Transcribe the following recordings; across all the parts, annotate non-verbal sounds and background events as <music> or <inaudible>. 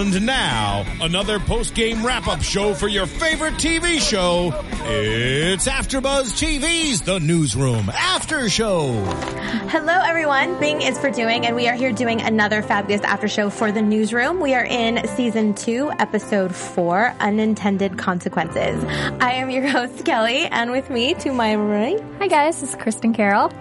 And now, another post-game wrap-up show for your favorite TV show. It's AfterBuzz TV's The Newsroom After Show. Hello, everyone. Bing is for doing, and we are here doing another fabulous after show for the newsroom. We are in season two, episode four, Unintended Consequences. I am your host, Kellie, and with me to my right. Hi guys, this is Kristin Carole.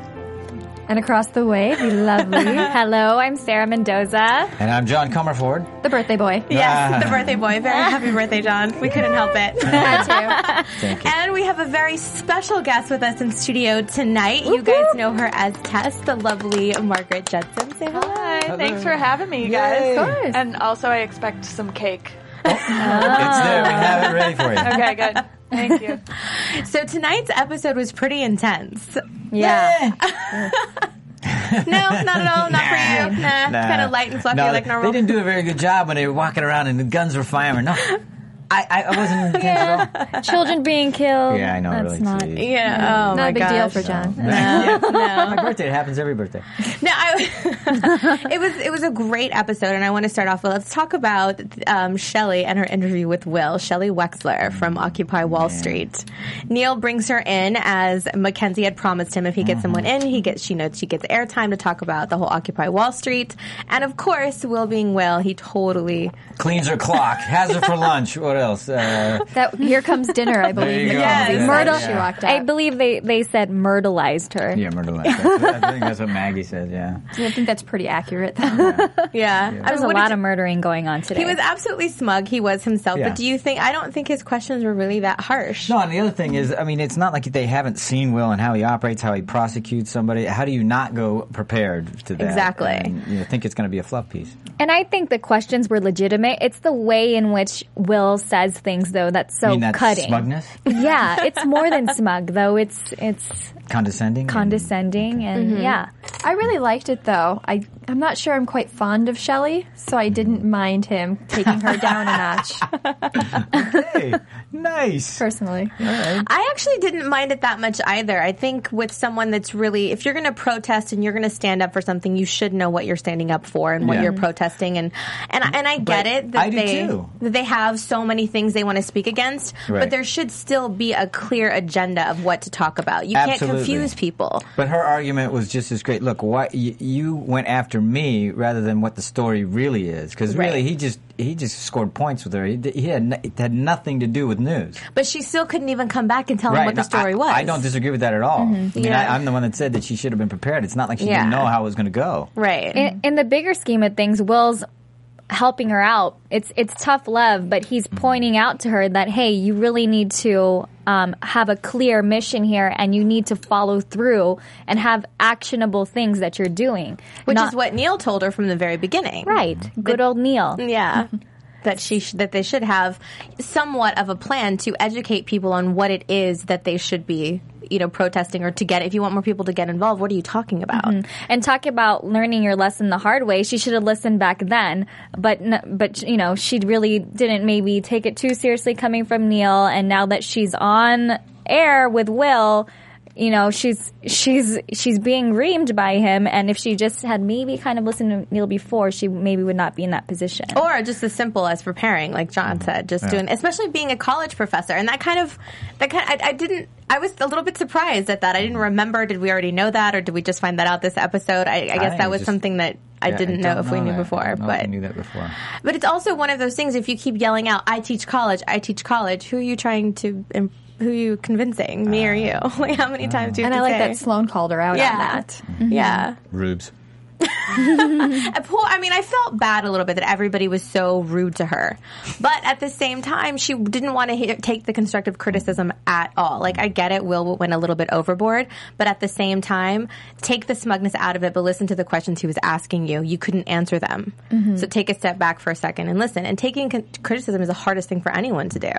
And across the way, the lovely. <laughs> Hello, I'm Sarah Mendoza, And I'm John Comerford. the birthday boy. <laughs> Yes, ah. the birthday boy. Very happy birthday, John. We couldn't help it. <laughs> Had Thank you. And we have a very special guest with us in studio tonight. You guys know her as Tess, the lovely Margaret Judson. Say hello. Hi, thanks for having me, you guys. Yay. Of course. And also, I expect some cake. It's there. We have it ready for you. <laughs> Okay, good. Thank you. <laughs> So tonight's episode was pretty intense. Yeah. <laughs> No, not at all. Not for you. Nah, Nah. kind of light and fluffy No, like normal. They didn't do a very good job when they were walking around and the guns were firing. No, I, I, I wasn't yeah. at all. <laughs> Children being killed. Yeah, I know. That's really not. sweet. Yeah. Oh Not my a big gosh. deal for John. No. <laughs> no. My birthday. It happens every birthday. No, I, <laughs> it was it was a great episode, and I want to start off with let's talk about um, Shelly and her interview with Will. Shelly Wexler from Occupy Wall Street. Neal brings her in as Mackenzie had promised him if he gets someone in, he gets she knows she gets airtime to talk about the whole Occupy Wall Street, and of course, Will being Will, he totally Cleans her clock. Has her for lunch. What else? Uh, <laughs> That here comes dinner, I believe. you go. Yes. Yeah, Myrtle. yeah. She walked out. I believe they they said myrtleized her. yeah, murder lunch. <laughs> I think that's what Maggie says. Yeah. I think that's pretty accurate. Though. yeah. I There's mean, a lot of murdering going on today. He was absolutely smug. He was himself. Yeah. But do you think? I don't think his questions were really that harsh. No, and the other thing is, I mean, it's not like they haven't seen Will and how he operates, how he prosecutes somebody. How do you not go prepared to that? Exactly. And, you know, think it's going to be a fluff piece. And I think the questions were legitimate. It's the way in which Will says things, though, that's so I mean, that's cutting. smugness, Yeah, it's more than smug, though. It's it's condescending, condescending, and Mm-hmm. yeah. I really liked it though. I I'm not sure I'm quite fond of Shelly, so I didn't mind him taking her down a notch <laughs> Hey, nice. personally. I actually didn't mind it that much either. I think with someone that's really, if you're going to protest and you're going to stand up for something, you should know what you're standing up for and what Yeah. you're protesting. And and and I get But it that I do they too. that they have so many things they want to speak against, but there should still be a clear agenda of what to talk about. You can't Absolutely. Confuse people. But her argument was just as great. Look, why you, you went after me rather than what the story really is? Because really, he just he just scored points with her. He, he had n- it had nothing to do with news. But she still couldn't even come back and tell him what the story I, was. I don't disagree with that at all. Mm-hmm. I mean, Yeah. I, I'm the one that said that she should have been prepared. It's not like she Yeah. didn't know how it was going to go. Right. In, in the bigger scheme of things, Will's helping her out. It's it's tough love, but he's pointing out to her that hey, you really need to um, have a clear mission here, and you need to follow through and have actionable things that you're doing. Which Not- is what Neal told her from the very beginning. right. Good old Neal. Yeah. <laughs> that she sh- that they should have somewhat of a plan to educate people on what it is that they should be, you know, protesting or to get. If you want more people to get involved, what are you talking about? Mm-hmm. and talk about learning your lesson the hard way. She should have listened back then, but but you know she really didn't maybe take it too seriously coming from Neal. And now that she's on air with Will, you know she's she's she's being reamed by him. And if she just had maybe kind of listened to Neal before, she maybe would not be in that position. Or just as simple as preparing, like John mm. said, just doing, especially being a college professor, and that kind of, that kind, I, I didn't, I was a little bit surprised at that. I didn't remember. Did we already know that, or did we just find that out this episode? I, I guess think that was just- something that I Yeah, didn't know don't if we knew that. before. I don't know if But I knew that before. But it's also one of those things. If you keep yelling out, "I teach college, I teach college," who are you trying to? im- Who are you convincing? Me or you? <laughs> Like how many ah. times do you? And have I like say? that Sloan called her out Yeah. on that. Mm-hmm. Yeah. <laughs> Rubes. <laughs> Poor- I mean, I felt bad a little bit that everybody was so rude to her, but at the same time, she didn't want to hear, take the constructive criticism at all. Like, I get it, Will went a little bit overboard, but at the same time, take the smugness out of it, but listen to the questions he was asking you. You couldn't answer them, mm-hmm. so take a step back for a second and listen. And taking con- criticism is the hardest thing for anyone to do.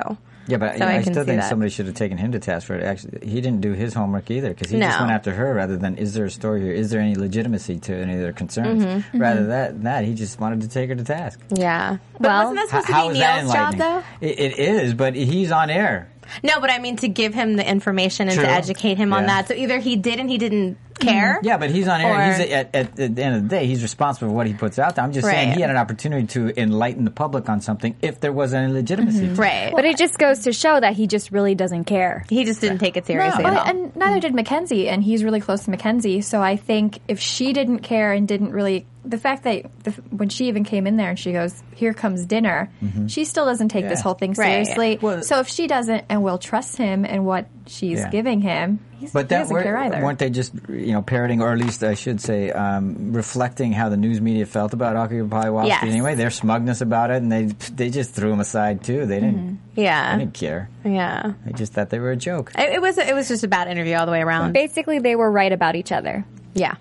Yeah, but So you I I, still think that. somebody should have taken him to task for it. Actually, he didn't do his homework either because he just went after her rather than is there a story here? Is there any legitimacy to any of their concerns? Mm-hmm. Rather that that he just wanted to take her to task. Yeah, but Well, wasn't that How, supposed to be Neal's job enlightening? though? It, it is, but he's on air. No, but I mean to give him the information and True. to educate him on that. So either he did and he didn't care. Yeah, but he's on air. Or- he's at, at, at the end of the day, he's responsible for what he puts out there. I'm just saying he had an opportunity to enlighten the public on something if there was any legitimacy. to mm-hmm. it. Right. But it just goes to show that he just really doesn't care. he just didn't take it seriously Well, at all. and neither did Mackenzie, and he's really close to Mackenzie. So I think if she didn't care and didn't really, the fact that the, when she even came in there and she goes, "Here comes dinner," she still doesn't take this whole thing Right. seriously. Well- so if she doesn't and will trust him and what she's Yeah. giving him, he's, But he that doesn't were, care either. weren't they just you know parroting, or at least I should say, um, reflecting how the news media felt about Occupy Wall Yes. Street? Anyway, their smugness about it, and they they just threw him aside too. They didn't. yeah, They didn't care. yeah. They just thought they were a joke. It, it was it was just a bad interview all the way around. Basically, they were right about each other. Yeah.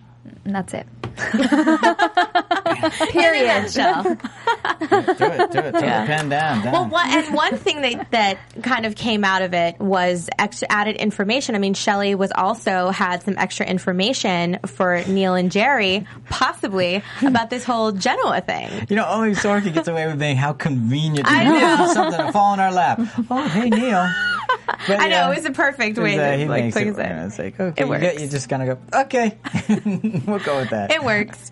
And that's it. <laughs> Period. Shell. do it, do it. Throw the pen down. down. Well, one, and one thing that that kind of came out of it was extra added information. I mean, Shelly was also had some extra information for Neal and Jerry, possibly about this whole Genoa thing. You know, only Sorkin gets away with being how convenient I it is know. something to fall in our lap. Oh, hey, Neal. But, I know yeah, it was a perfect way to he like makes it, it. you know, it's like, okay, It you, get, works. you just kind of go, okay, <laughs> we'll go with that. It works.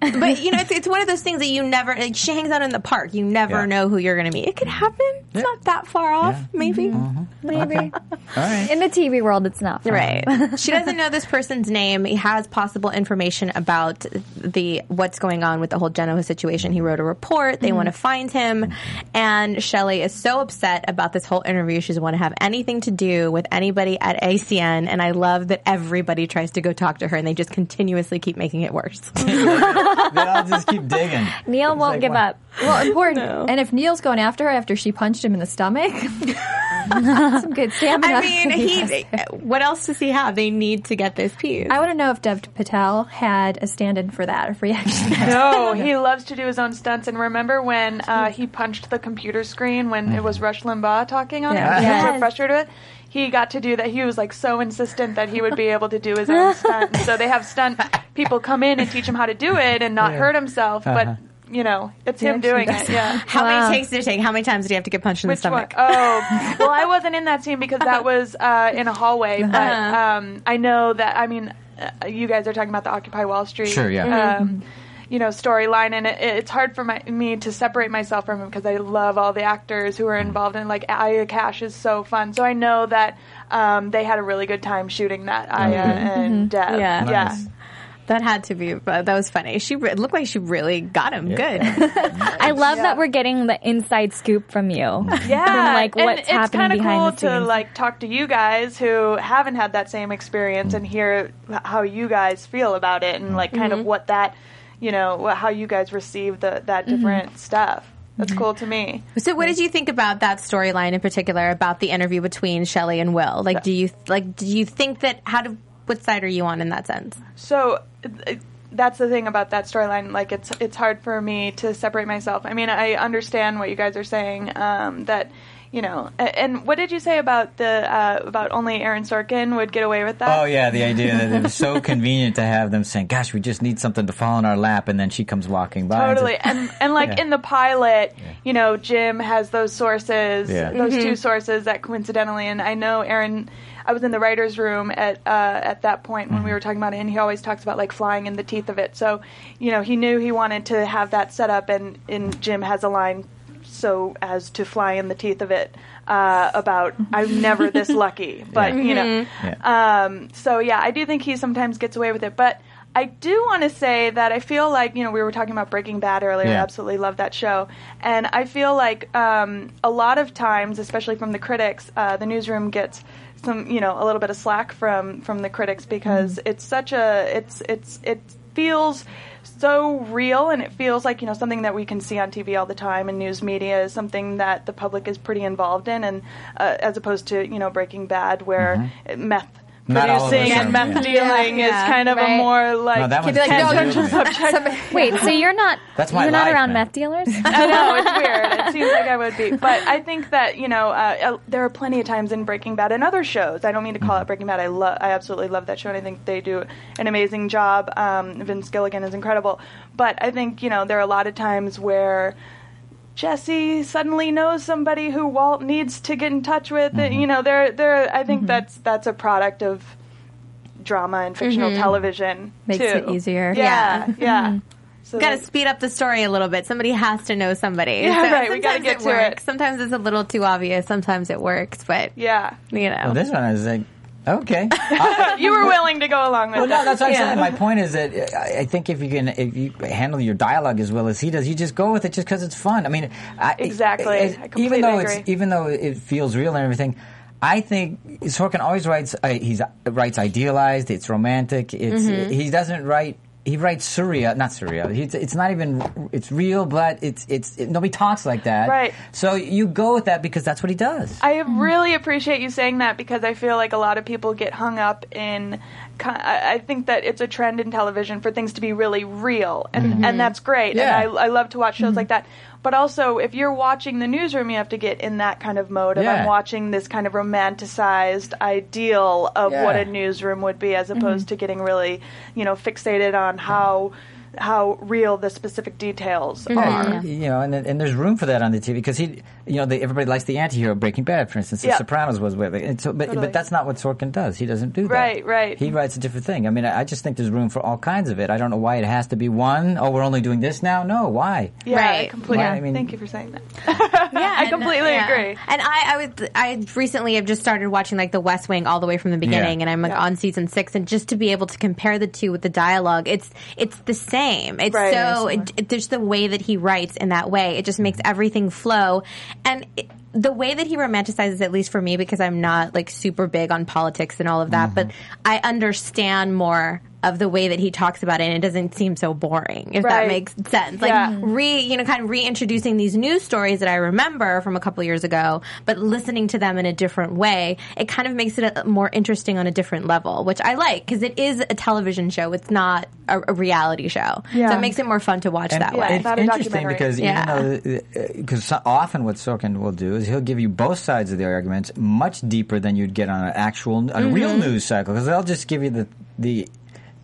but you know, it's, it's one of those things that you never. Like, she hangs out in the park. You never Yeah. know who you're going to meet. It could mm-hmm. happen. It's not that far off. Yeah. Maybe. Mm-hmm. Maybe. <laughs> All right. In the TV world, it's not. fun. Right. <laughs> she doesn't know this person's name. He has possible information about the what's going on with the whole Genoa situation. He wrote a report. They mm-hmm. want to find him. And Shelly is so upset about this whole interview. She doesn't want to have anything to do with anybody at ACN. And I love that everybody tries to go talk to her and they just continuously keep making it worse. <laughs> they all just keep digging. Neal won't like, give wow. up. well, important. And if Neal's going after her after she punched him in the stomach, <laughs> <laughs> some good stamina. I mean, <laughs> Yes. he, what else does he have? They need to get this piece. I want to know if Dev Patel had a stand-in for that, if reaction. <laughs> No, he loves to do his own stunts. And remember when uh, he punched the computer screen when it was Rush Limbaugh talking on Yeah. it? He was so Yes. frustrated with it. He got to do that. He was like so insistent that he would be able to do his own stunt. And so they have stunt people come in and teach him how to do it and not hurt himself. But you know, it's him doing it. Yeah. How Wow. many takes did it take? How many times did he have to get punched in Which the one? stomach? Oh, <laughs> well, I wasn't in that scene because that was uh, in a hallway. But Uh-huh. um, I know that. I mean, uh, you guys are talking about the Occupy Wall Street. Sure, yeah. Um, you know, storyline, and it, it's hard for my, me to separate myself from him because I love all the actors who are involved in. Like Aya Cash is so fun, so I know that um, they had a really good time shooting that. Aya and Dev. Yeah. yeah. Nice. That had to be. But that was funny. She re- looked like she really got him good. <laughs> I love Yeah. that we're getting the inside scoop from you. Mm-hmm. <laughs> Yeah, From, like, and what's it's kinda cool to like talk to you guys who haven't had that same experience and hear how you guys feel about it and mm-hmm. like kind of mm-hmm. what that, you know, how you guys receive the that different stuff. That's cool to me. so, what did you think about that storyline in particular about the interview between Shelly and Will? Like, do you like? Do you think that how do? What side are you on in that sense? So that's the thing about that storyline. Like it's it's hard for me to separate myself. I mean, I understand what you guys are saying. Um, that you know, and what did you say about the uh, about only Aaron Sorkin would get away with that? Oh yeah, the idea that it was so <laughs> convenient to have them saying, "Gosh, we just need something to fall in our lap," and then she comes walking by. Totally, says, and and like Yeah. in the pilot, you know, Jim has those sources, Yeah. those two sources that coincidentally, and I know Aaron. I was in the writers' room at uh, at that point when we were talking about it, and he always talks about like flying in the teeth of it. So, you know, he knew he wanted to have that set up, and and Jim has a line so as to fly in the teeth of it uh, about I'm never this <laughs> lucky, but you know, Yeah. um, so yeah, I do think he sometimes gets away with it, but I do want to say that I feel like you know we were talking about Breaking Bad earlier. I absolutely love that show, and I feel like um, a lot of times, especially from the critics, uh, the newsroom gets some you know a little bit of slack from from the critics because it's such a it's it's it feels so real and it feels like you know something that we can see on TV all the time and news media is something that the public is pretty involved in and uh, as opposed to you know Breaking Bad where meth Mm-hmm. Of producing and meth yeah. dealing Yeah, is kind of a more like No, that one's like, no, tangential no, subject. <laughs> <laughs> Wait, so you're not That's my you're not life, around man. meth dealers? <laughs> I know it's weird. It seems like I would be, but I think that you know uh, uh, there are plenty of times in Breaking Bad and other shows. I don't mean to call it Breaking Bad. I love, I absolutely love that show, and I think they do an amazing job. Um, Vince Gilligan is incredible, but I think you know there are a lot of times where. Jesse suddenly knows somebody who Walt needs to get in touch with. You mm-hmm. know, there, there. I think mm-hmm. that's that's a product of drama and fictional mm-hmm. television. Makes too. it easier. Yeah, yeah. So Got to speed up the story a little bit. Somebody has to know somebody. Yeah, right, we gotta get it to works. it. Sometimes it's a little too obvious. Sometimes it works, but yeah. you know. Well, this one is like, okay. I- <laughs> You were willing to go along with Well, no, that's what Yeah. I'm saying. My point is that I think if you can, if you handle your dialogue as well as he does, you just go with it just because it's fun. I mean, I, Exactly. it- I completely even though agree. it's even though it feels real and everything. I think Sorkin always writes. Uh, he's writes idealized. It's romantic. It's Mm-hmm. he doesn't write. He writes surreal, not. He, it's not even. It's real, but it's it's it, nobody talks like that. Right. So you go with that because that's what he does. I really appreciate you saying that because I feel like a lot of people get hung up in. I I think that it's a trend in television for things to be really real, and mm-hmm. and that's great. Yeah. And I, I love to watch shows mm-hmm. like that. But also, if you're watching the newsroom, you have to get in that kind of mode of Yeah. I'm watching this kind of romanticized ideal of what a newsroom would be, as mm-hmm. opposed to getting really, you know, fixated on how how real the specific details mm-hmm. are. you know, and and there's room for that on the TV because he, you know, the, everybody likes the anti-hero. Breaking Bad, for instance, The Yeah. Sopranos was with it. And so, but Totally. but that's not what Sorkin does. He doesn't do that. Right, right. He writes a different thing. I mean, I, I just think there's room for all kinds of it. I don't know why it has to be one. Oh, we're only doing this now. No, why? Yeah, I Right. completely. Yeah, I mean- thank you for saying that. Yeah, <laughs> I and, completely yeah. agree. And I, I was, I recently have just started watching like The West Wing all the way from the beginning, Yeah. and I'm like Yeah. on season six, and just to be able to compare the two with the dialogue, it's it's the same. It's Right. so it, it, there's the way that he writes in that way. It just makes everything flow, and. It, the way that he romanticizes, at least for me, because I'm not like super big on politics and all of that, mm-hmm. but I understand more of the way that he talks about it, and it doesn't seem so boring. If that makes sense, like Yeah. re you know kind of reintroducing these news stories that I remember from a couple years ago, but listening to them in a different way, it kind of makes it a, more interesting on a different level, which I like because it is a television show. It's not a, a reality show, so it makes it more fun to watch And that Yeah, way. it's not interesting because Yeah. even though because often what Sorkin will do is he'll give you both sides of the arguments much deeper than you'd get on an actual a real Mm-hmm. news cycle because they'll just give you the the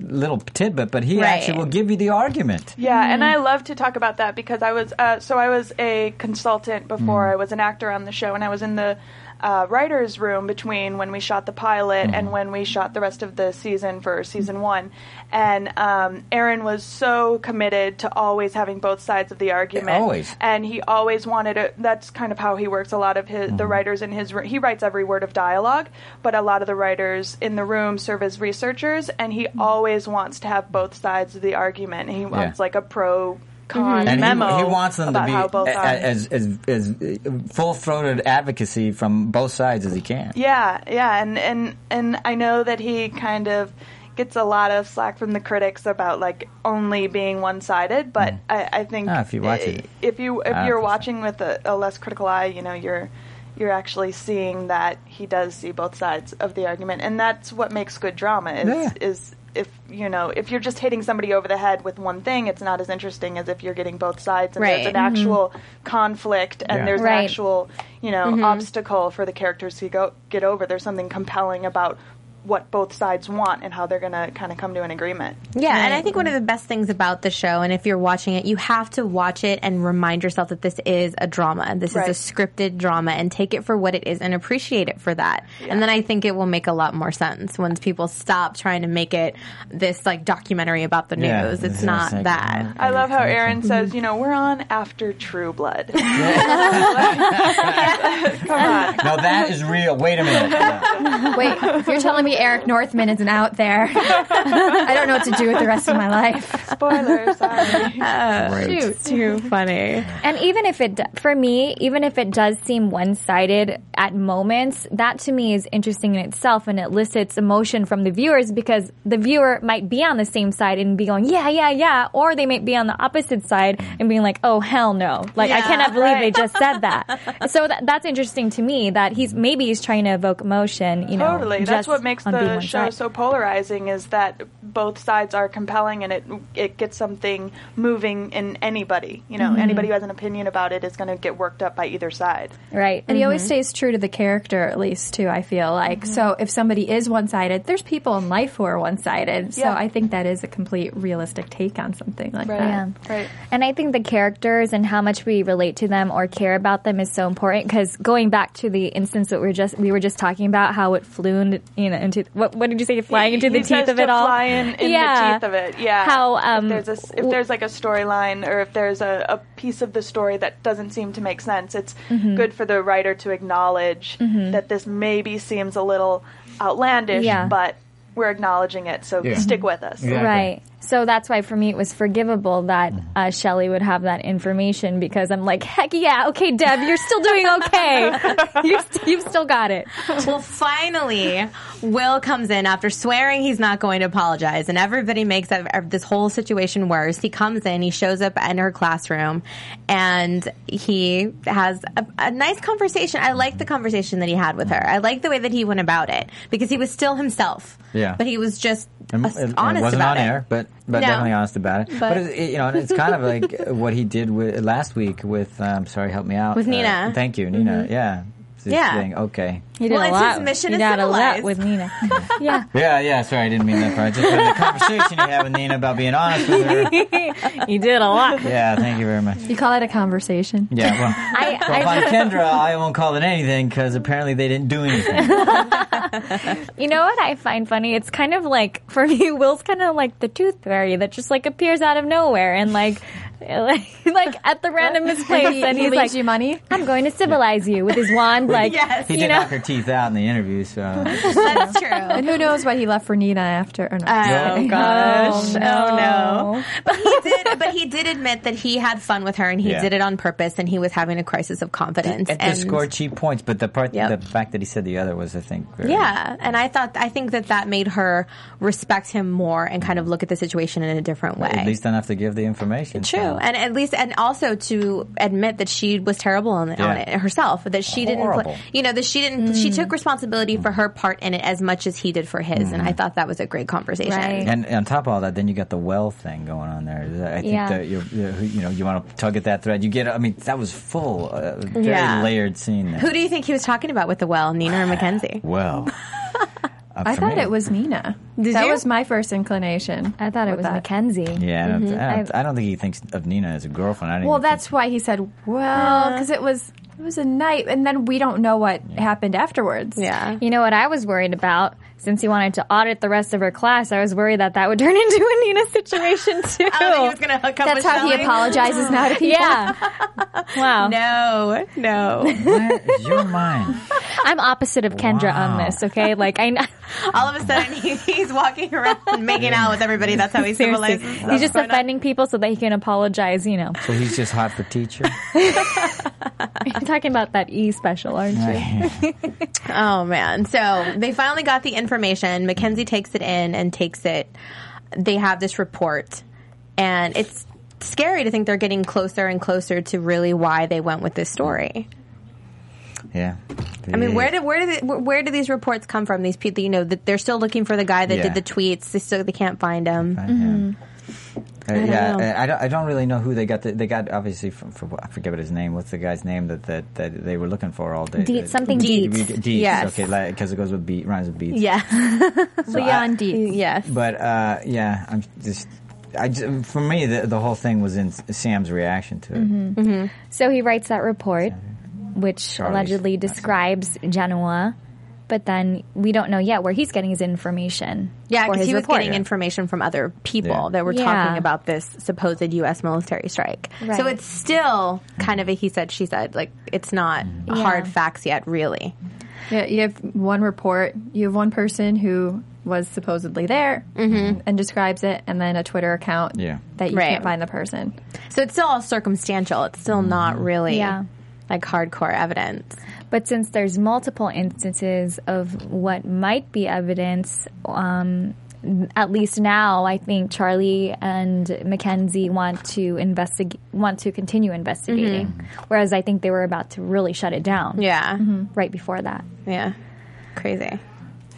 little tidbit, but he Right. actually will give you the argument. Yeah, and I love to talk about that because I was uh, so I was a consultant before I was an actor on the show, and I was in the uh, writers' room between when we shot the pilot and when we shot the rest of the season for season one. And um, Aaron was so committed to always having both sides of the argument. Always. and he always wanted it. That's kind of how he works. A lot of his the writers in his r- he writes every word of dialogue, but a lot of the writers in the room serve as researchers, and he always wants to have both sides of the argument. He wants like a pro con And memo. he, he wants them to be how a- as, as, as full throated advocacy from both sides as he can. Yeah, yeah, and and and I know that he kind of gets a lot of slack from the critics about like only being one sided, but I, I think Ah, if you watch it. if you if Ah, you're watching with a, a less critical eye, you know, you're you're actually seeing that he does see both sides of the argument, and that's what makes good drama. Is Yeah. is if you know if you're just hitting somebody over the head with one thing, it's not as interesting as if you're getting both sides and Right. there's an mm-hmm. actual conflict and Yeah. there's Right. an actual you know mm-hmm. obstacle for the characters to go get over. There's something compelling about what both sides want and how they're going to kind of come to an agreement. Yeah, and I think one of the best things about the show, and if you're watching it, you have to watch it and remind yourself that this is a drama. This Right. is a scripted drama, and take it for what it is and appreciate it for that. And then I think it will make a lot more sense once people stop trying to make it this like documentary about the news. Yeah, it's it's not like, that. I love how Aaron says, you know, we're on after True Blood. <laughs> <laughs> Come on. No, that is real. Wait a minute. Yeah. Wait, you're telling me Eric Northman isn't out there? <laughs> I don't know what to do with the rest of my life. Spoiler, sorry. Uh, Shoot. Too funny. And even if it, for me, even if it does seem one-sided at moments, that to me is interesting in itself and it elicits emotion from the viewers because the viewer might be on the same side and be going, yeah, yeah, yeah, or they might be on the opposite side and being like, oh, hell no. Like, I cannot believe right. they just said that. <laughs> so that, that's interesting to me that he's, maybe he's trying to evoke emotion, you know. Totally. That's what makes on being the one show side. so polarizing is that both sides are compelling and it it gets something moving in anybody. You Mm-hmm. know, anybody who has an opinion about it is going to get worked up by either side. Right. And he always stays true to the character, at least, too, I feel like. So if somebody is one sided, there's people in life who are one sided. So Yeah. I think that is a complete realistic take on something like Right. that. Yeah. Right. And I think the characters and how much we relate to them or care about them is so important because going back to the instance that we were just we were just talking about how it flew into you know into what what did you say flying into the He teeth says of it to all Fly in, in yeah the teeth of it. Yeah. How, um, if there's a, if there's like a storyline or if there's a, a piece of the story that doesn't seem to make sense, it's Mm-hmm. good for the writer to acknowledge that this maybe seems a little outlandish, Yeah. but we're acknowledging it. So Yeah. stick with us. Exactly. Right. So that's why for me it was forgivable that uh, Shelly would have that information because I'm like, heck yeah, okay, Deb, you're still doing okay. <laughs> you're st- you've still got it. Well, finally, Will comes in after swearing he's not going to apologize, and everybody makes ev- ev- this whole situation worse. He comes in, he shows up in her classroom, and he has a, a nice conversation. I like the conversation that he had with her. I like the way that he went about it because he was still himself. Yeah. but he was just And, and honest it wasn't on it. air, but but No. definitely honest about it. But, But- it, it- you know, it's kind of like <laughs> what he did with last week with. Um, sorry, help me out. With Uh, Nina. thank you, Nina. Yeah. This Yeah. thing, Okay. He did Well, a it's lot. his mission he to did a lot with Nina. <laughs> yeah. Yeah, yeah. Sorry, I didn't mean that part. Just the conversation you had with Nina about being honest with her. <laughs> He did a lot. Yeah, thank you very much. You call it a conversation? Yeah, well, I, well I on Kendra, I won't call it anything because apparently they didn't do anything. <laughs> You know what I find funny? It's kind of like for me, Will's kind of like the tooth fairy that just like appears out of nowhere and like, <laughs> like, like at the randomest place, and he he's leaves like, you money? "I'm going to civilize you" with his wand, like, Yes. He you did know. knock her teeth out in the interview, so That's <laughs> true. And who knows what he left for Nina after? Or no. Oh <laughs> gosh! Oh, Oh, no. no! But he did. But he did admit that he had fun with her, and he Yeah. did it on purpose, and he was having a crisis of confidence. and to and score cheap points. But the part, Yep. the fact that he said the other was, I think, very, yeah, and I thought I think that that made her respect him more and kind of look at the situation in a different way. At least enough to give the information. True, so. And at least, and also to admit that she was terrible on, on it herself. That she didn't, play, you know, that she didn't. She took responsibility for her part in it as much as he did for his, and I thought that was a great conversation. Right. And on top of all that, then you got the well thing going on there. I think Yeah. that you you know you want to tug at that thread. You get. I mean, that was full, uh, very Yeah. layered scene. There. Who do you think he was talking about with the well, Nina or Mackenzie? Well, <laughs> I thought me- it was Nina. Did that you? was my first inclination. I thought it was that. Mackenzie. Yeah, mm-hmm. I don't, I, don't, I- I don't think he thinks of Nina as a girlfriend. I don't Well, even think- that's why he said, "Well," uh-huh. because it was it was a night, and then we don't know what happened afterwards. Yeah. You know what I was worried about? Since he wanted to audit the rest of her class, I was worried that that would <laughs> turn into a Nina situation <laughs> too. Oh, that he was going to hook up That's with how he apologizes now to <laughs> people. yeah. Wow. No, no. Where is your mind? I'm opposite of Kendra on this. Okay, like I. know- <laughs> All of a sudden, he, he's walking around making out with everybody. That's how he Seriously, civilizes. he's just Why not? offending people so that he can apologize. You know, So he's just hot for teacher. <laughs> you're talking about that E special, aren't you? <laughs> Oh man! So they finally got the information. Mackenzie takes it in and takes it. They have this report, and it's scary to think they're getting closer and closer to really why they went with this story. Yeah. I mean, where did where did where where do these reports come from? These people, you know, that they're still looking for the guy that Yeah. did the tweets. They still they can't find him. Uh, yeah, know. uh, I don't. I don't really know who they got. The, they got obviously from, from. I forget what his name. What's the guy's name that that, that they were looking for all day? Dietz, Uh, something Dietz. Dietz. Yes. Okay, because it goes with beat, rhymes with beats. Yeah. <laughs> so Leon Dietz. yes. But uh, yeah, I'm just. I j- for me, the, the whole thing was in Sam's reaction to it. Mm-hmm. So he writes that report, which Charlie's- allegedly describes Genoa, but then we don't know yet where he's getting his information. Yeah, because his he was report. getting information from other people Yeah. that were Yeah. talking about this supposed U.S. military strike. Right. So it's still kind of a he said, she said. Like, it's not Mm-hmm. Yeah. hard facts yet, really. Yeah, you have one report. You have one person who was supposedly there and describes it, and then a Twitter account Yeah. that you Right. can't find the person. So it's still all circumstantial. It's still not really Yeah. Like hardcore evidence. But since there's multiple instances of what might be evidence, um, at least now, I think Charlie and Mackenzie want to investigate, want to continue investigating. Whereas I think they were about to really shut it down. Yeah. Right before that. Yeah. Crazy.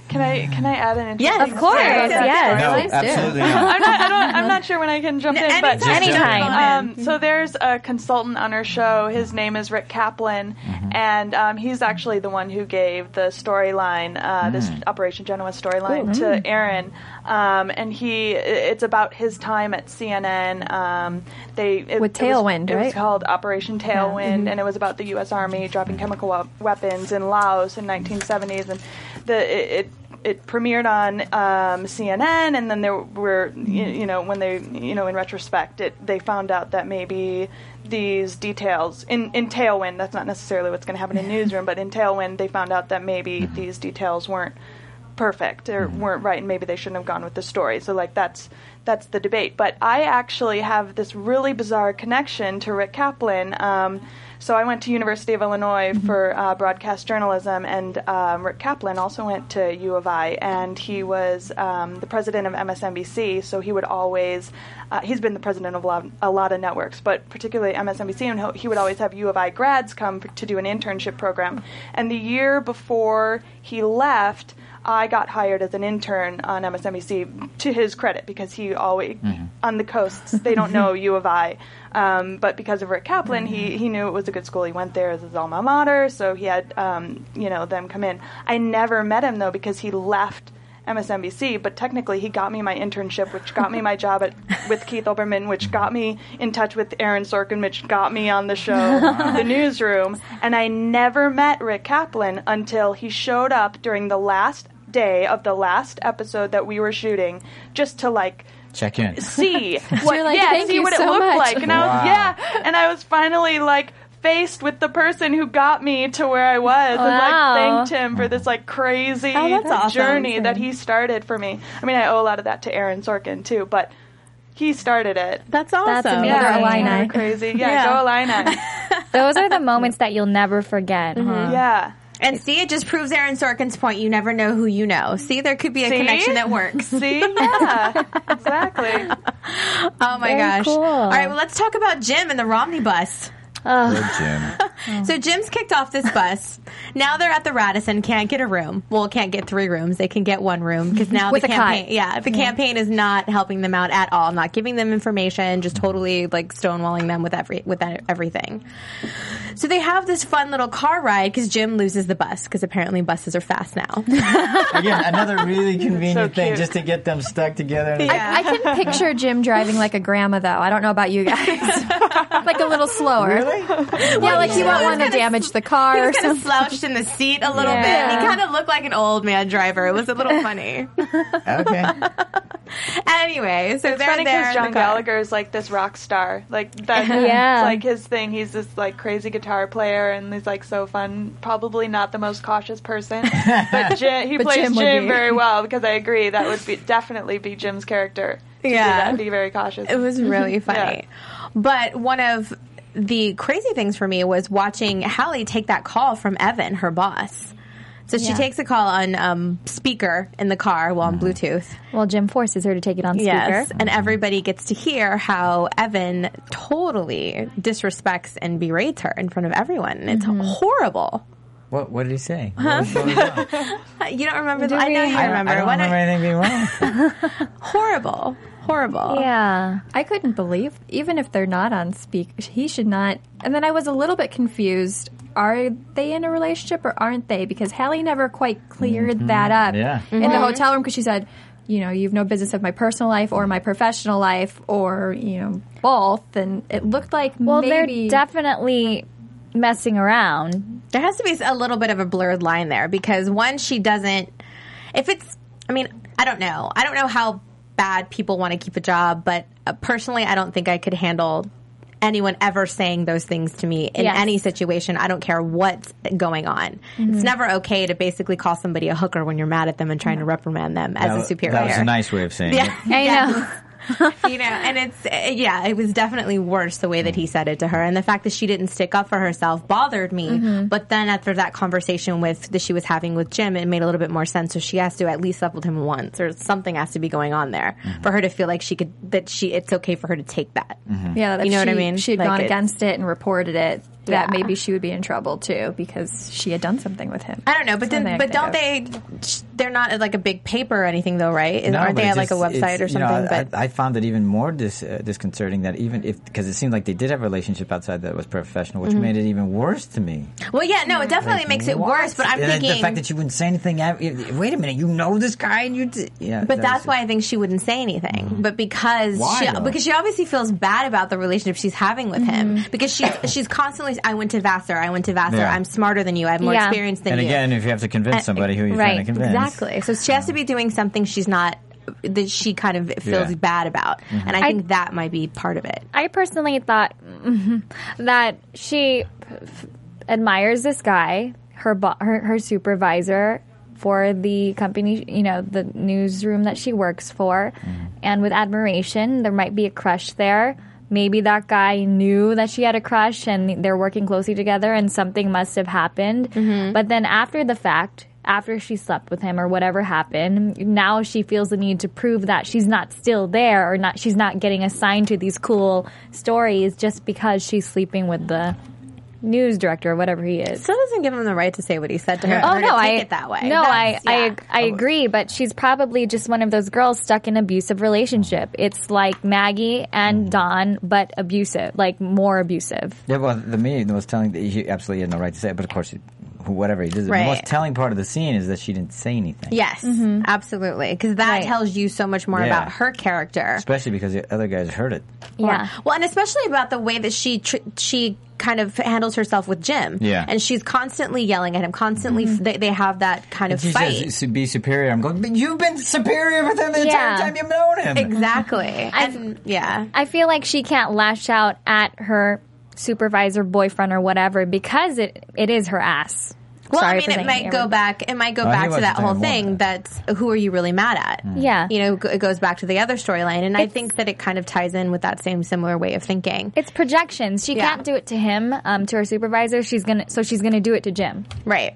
Can I can I add an Yes, of course. story about that? Yes. No, Please do. absolutely <laughs> not. I'm not, I don't, I'm not sure when I can jump in, but anytime. Anytime. Um, so there's a consultant on our show. His name is Rick Kaplan, and um, he's actually the one who gave the storyline, uh, this Operation Genoa storyline, to Aaron. Um, and he, it's about his time at CNN. Um, they it, With it was- Tailwind, it was called Operation Tailwind, and it was about the U.S. Army dropping chemical wep- weapons in Laos in 1970s, and the it. it it premiered on um, CNN, and then there were, you, you know, when they, you know, in retrospect, it they found out that maybe these details in in Tailwind. That's not necessarily what's going to happen in Newsroom, but in Tailwind, they found out that maybe these details weren't perfect or weren't right, and maybe they shouldn't have gone with the story. So like that's that's the debate. But I actually have this really bizarre connection to Rick Kaplan. Um, so I went to University of Illinois for uh, broadcast journalism, and um, Rick Kaplan also went to U of I, and he was um, the president of MSNBC. So he would always, uh, he's been the president of a lot, a lot of networks, but particularly MSNBC, and he- he would always have U of I grads come to do an internship program. And the year before he left, I got hired as an intern on MSNBC to his credit because he always on the coasts they don't know <laughs> U of I, um, but because of Rick Kaplan, he he knew it was a good school. He went there as his alma mater, so he had um, you know them come in. I never met him though because he left. MSNBC, but technically he got me my internship, which got me my <laughs> job at with Keith Olbermann, which got me in touch with Aaron Sorkin, which got me on the <laughs> show, The Newsroom, and I never met Rick Kaplan until he showed up during the last day of the last episode that we were shooting, just to like Check in. see <laughs> what You're like, yeah, "Thank see you what so it looked much." like. And I was yeah, and I was finally like faced with the person who got me to where I was and Wow. like thanked him for this like crazy Oh, that's awesome. journey that he started for me. I mean, I owe a lot of that to Aaron Sorkin too, but he started it. That's awesome. That's amazing. Yeah, Go it's Illini. crazy. Yeah, Yeah. go Illini. <laughs> <laughs> Those are the moments that you'll never forget. huh? Mm-hmm. yeah. And see, it just proves Aaron Sorkin's point. You never know who you know. See, there could be a See? connection that works. <laughs> See? <laughs> Yeah. exactly. Oh my Very gosh. cool. All right, well, let's talk about Jim and the Romney bus. Good Jim. <laughs> So Jim's kicked off this bus. Now they're at the Radisson, can't get a room. Well, can't get three rooms. They can get one room because now With the a campaign, cot. yeah, the campaign is not helping them out at all. Not giving them information, just totally like stonewalling them with every with that- everything. So they have this fun little car ride because Jim loses the bus because apparently buses are fast now. <laughs> Again, another really <laughs> convenient thing just to get them stuck together. Yeah. I can picture Jim driving like a grandma, though. I don't know about you guys. like a little slower. Really? <laughs> Yeah, like you won't want to damage the car or was kind of slouched in the seat a little Yeah. bit. And he kind of looked like an old man driver. It was a little funny. <laughs> Okay. anyway, so It's they're funny there because John the. Gallagher is like this rock star. Like that's <laughs> Yeah. like his thing. He's this like crazy guitar player, and he's like so fun. Probably not the most cautious person, but Jim, he But plays Jim Jim, very well because I agree that would be definitely be Jim's character. To Yeah. do that, be very cautious. It was really funny. But one of the crazy things for me was watching Hallie take that call from Evan, her boss. So she Yeah. takes a call on um, speaker in the car, well, on Bluetooth. Well, Jim forces her to take it on speaker. Yes, and everybody gets to hear how Evan totally disrespects and berates her in front of everyone. It's horrible. What, what did he say? What was going on? <laughs> You don't remember? Do I know you I- I, remember. I don't Why remember anything being wrong. <laughs> Horrible, horrible. Yeah. I couldn't believe, even if they're not on speak, he should not. And then I was a little bit confused. Are they in a relationship or aren't they? Because Hallie never quite cleared mm-hmm. that up Yeah. in the mm-hmm. hotel room because she said, you know, you've no business of my personal life or my professional life or, you know, both. And it looked like Well, maybe. they're definitely messing around. There has to be a little bit of a blurred line there because one, she doesn't. If it's, I mean, I don't know. I don't know how bad people want to keep a job, but uh, personally, I don't think I could handle anyone ever saying those things to me in Yes. any situation. I don't care what's going on. Mm-hmm. It's never okay to basically call somebody a hooker when you're mad at them and trying to reprimand them as That- a superior. That was a nice way of saying Yeah. it. I <laughs> know. <laughs> you know, and it's uh, yeah, it was definitely worse the way that he said it to her, and the fact that she didn't stick up for herself bothered me. Mm-hmm. But then after that conversation with that she was having with Jim, it made a little bit more sense. So she has to at least slept with him once, or something has to be going on there Mm-hmm. for her to feel like she could that she it's okay for her to take that. Yeah, that You know what I mean? She had Like gone against it and reported it. That Yeah. maybe she would be in trouble too because she had done something with him. I don't know, but then, but don't they? They're not at like a big paper or anything, though, right? No, Aren't they it at like a website or it's- you something? know, but I, I found it even more dis, uh, disconcerting that even if because it seemed like they did have a relationship outside that was professional, Mm-hmm. which made it even worse to me. well, yeah, no, it definitely Like, makes it what? worse. But I'm And thinking the fact that she wouldn't say anything. Wait a minute, you know this guy, and you did, yeah. But that that's was- why I think she wouldn't say anything. But because Why, she though? because she obviously feels bad about the relationship she's having with him because she's she's constantly I went to Vassar, I went to Vassar, Yeah. I'm smarter than you, I have more Yeah. experience than And you. And again, if you have to convince somebody who you're right, trying to convince, exactly. So she has to be doing something she's not that she kind of feels Yeah. Mm-hmm. bad about, and I, think that might be part of it. I personally thought mhm, that she f- admires this guy, her, bo- her her supervisor for the company, you know, the newsroom that she works for, and with admiration, there might be a crush there. Maybe that guy knew that she had a crush and they're working closely together and something must have happened. Mm-hmm. But then after the fact, after she slept with him or whatever happened, now she feels the need to prove that she's not still there or not she's not getting assigned to these cool stories just because she's sleeping with the news director or whatever he is. Still doesn't give him the right to say what he said to her. Oh her no, to I take it that way. No, I That's- I yeah. ag- I agree, but she's probably just one of those girls stuck in abusive relationship. It's like Maggie and mm-hmm. Don, but abusive, like more abusive. Yeah, well, the me was telling that he absolutely had no right to say it, but of course, he- whatever he did, the Right. most telling part of the scene is that she didn't say anything. Yes, mm-hmm. absolutely, because that Right. tells you so much more Yeah. about her character. especially because the other guys heard it. Yeah. Well, and especially about the way that she tr- she kind of handles herself with Jim. Yeah. and she's constantly yelling at him. Constantly, mm-hmm. they, they have that kind of She fight. says be superior. I'm going, but you've been superior with him the Yeah. entire time you've known him. exactly. <laughs> and yeah. I feel like she can't lash out at her supervisor, boyfriend, or whatever because it it is her ass. Well, Sorry I mean, it might it. go back. It might go back to that whole thing. woman. That's who are you really mad at? Yeah. You know, it goes back to the other storyline, and I think that it kind of ties in with that same similar way of thinking. It's projections. She Yeah. can't do it to him, um, to her supervisor. She's gonna, so she's gonna do it to Jim. Right.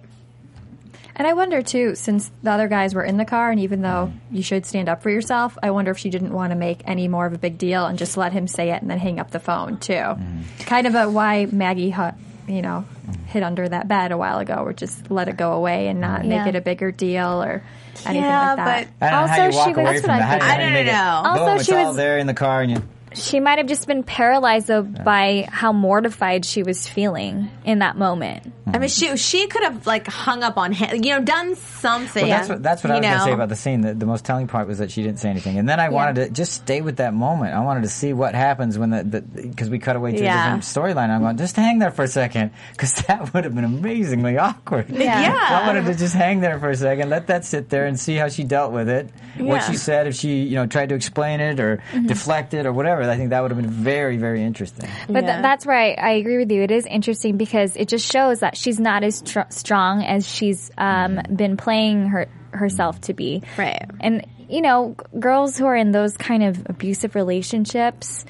And I wonder too, since the other guys were in the car, and even though you should stand up for yourself, I wonder if she didn't want to make any more of a big deal and just let him say it and then hang up the phone too. Mm-hmm. Kind of a why Maggie, hu- you know, mm-hmm. hid under that bed a while ago, or just let it go away and not Yeah. make it a bigger deal or anything Yeah, like that. I don't how Also, you walk she was- away that's what I that. How do you- think. how do you I make don't it- know. Also, Boom, it's she all was- there in the car, and you. She might have just been paralyzed though by how mortified she was feeling in that moment. I mean, she she could have like hung up on him, you know, done something. Well, that's what that's what I was going to say about the scene. The, the most telling part was that she didn't say anything, and then I wanted to just stay with that moment. I wanted to see what happens when the because we cut away to Yeah. a different storyline. I'm going just hang there for a second because <laughs> that would have been amazingly awkward. Yeah. I wanted to just hang there for a second, let that sit there, and see how she dealt with it. What she said, if she you know tried to explain it or mm-hmm. deflect it or whatever. I think that would have been very very interesting. But Yeah. th- that's where I, I agree with you. It is interesting because it just shows that she's not as tr- strong as she's um, been playing her herself to be. Right. And you know, g- girls who are in those kind of abusive relationships,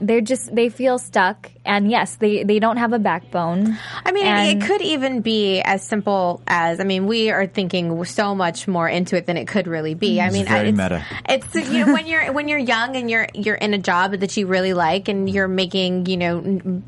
they're just they feel stuck, and yes, they they don't have a backbone. I mean, And- it could even be as simple as I mean, we are thinking so much more into it than it could really be. I mean, very it's, meta. It's you know when you're when you're young and you're you're in a job that you really like and you're making you know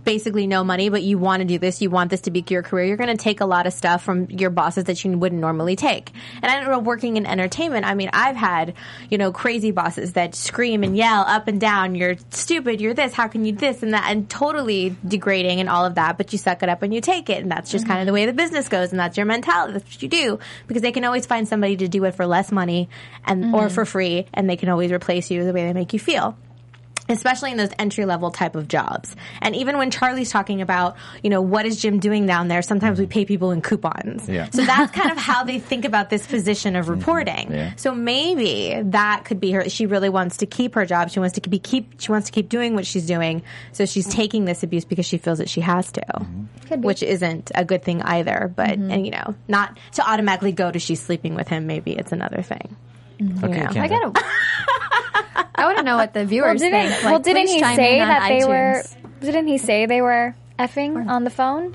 basically no money, but you want to do this, you want this to be your career. You're going to take a lot of stuff from your bosses that you wouldn't normally take. And I don't know, working in entertainment, I mean, I've had you know crazy bosses that scream and yell up and down, "You're stupid! You're this! How can you this and that?" and totally degrading and all of that. But you suck it up and you take it, and that's just kind of the way the business goes, and that's your mentality. That's what you do because they can always find somebody to do it for less money and or mm. for free, and they can always replace you the way they make you feel. Especially in those entry level type of jobs. And even when Charlie's talking about, you know, what is Jim doing down there? Sometimes we mm-hmm. pay people in coupons. Yeah. So that's kind of <laughs> how they think about this position of mm-hmm. reporting. Yeah. So maybe that could be her. She really wants to keep her job. She wants to be keep. She wants to keep doing what she's doing. So she's taking this abuse because she feels that she has to, mm-hmm. which isn't a good thing either. But and you know, not to automatically go to she's sleeping with him. Maybe it's another thing. Okay, know. Kendra. I gotta. <laughs> I want to know what the Well, viewers didn't, think. well, didn't he say that they were? Didn't he say they were effing on the phone?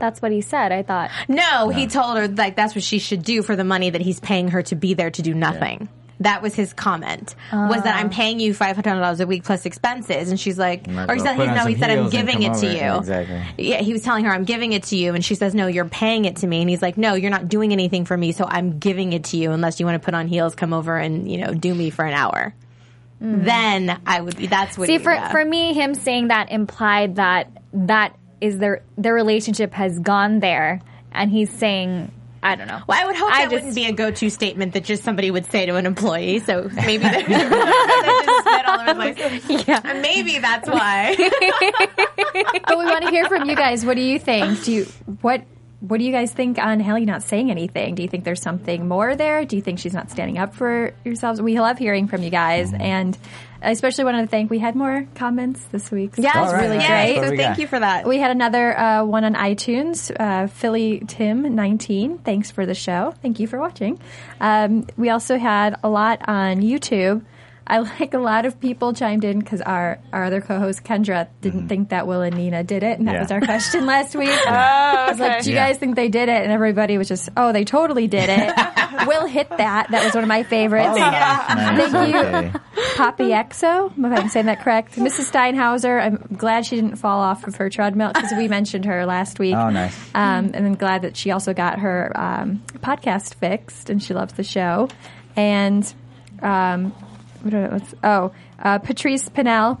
That's what he said. I thought. No, he told her like that's what she should do for the money that he's paying her to be there to do nothing. That was his comment. Was that I'm ah. paying you five hundred dollars a week plus expenses, and she's like, or he as said, no, he said I'm giving it to you. Yeah, exactly. Yeah, he was telling her I'm giving it to you, and she says, no, you're paying it to me, and he's like, no, you're not doing anything for me, so I'm giving it to you unless you want to put on heels, come over and you know do me for an hour. Mm. Then I would. be That's what. See, he- for yeah. for me, him saying that implied that that is their their relationship has gone there, and he's saying, I don't know. Well, I would hope I that just- wouldn't be a go-to statement that just somebody would say to an employee. So maybe <laughs> they just spit all over the place. Yeah. And maybe that's why. <laughs> But we want to hear from you guys. What do you think? Do you what? What do you guys think on Hallie not saying anything? Do you think there's something more there? Do you think she's not standing up for yourselves? We love hearing from you guys, and I especially wanted to thank. We had more comments this week. yeah, it's right, really all great. right. So thank you for that. We had another uh, one on iTunes, uh, Philly Tim 19. Thanks for the show. Thank you for watching. Um, we also had a lot on YouTube. I like a lot of people chimed in because our, our other co-host Kendra didn't think that Will and Nina did it, and that Mm-hmm. Yeah. was our question <laughs> last week. Oh, I was like, "Do you Yeah. guys think they did it?" And everybody was just, "Oh, they totally did it." <laughs> Will hit that. That was one of my favorites. Oh, nice. Thank you. Okay. Poppy Exo, if I'm saying that correct. Mrs. Steinhauser, I'm glad she didn't fall off of her treadmill because we mentioned her last week. Oh, nice. Um, and I'm glad that she also got her um, podcast fixed and she loves the show. And um, what do I- what's, oh, uh, Patrice Pinnell.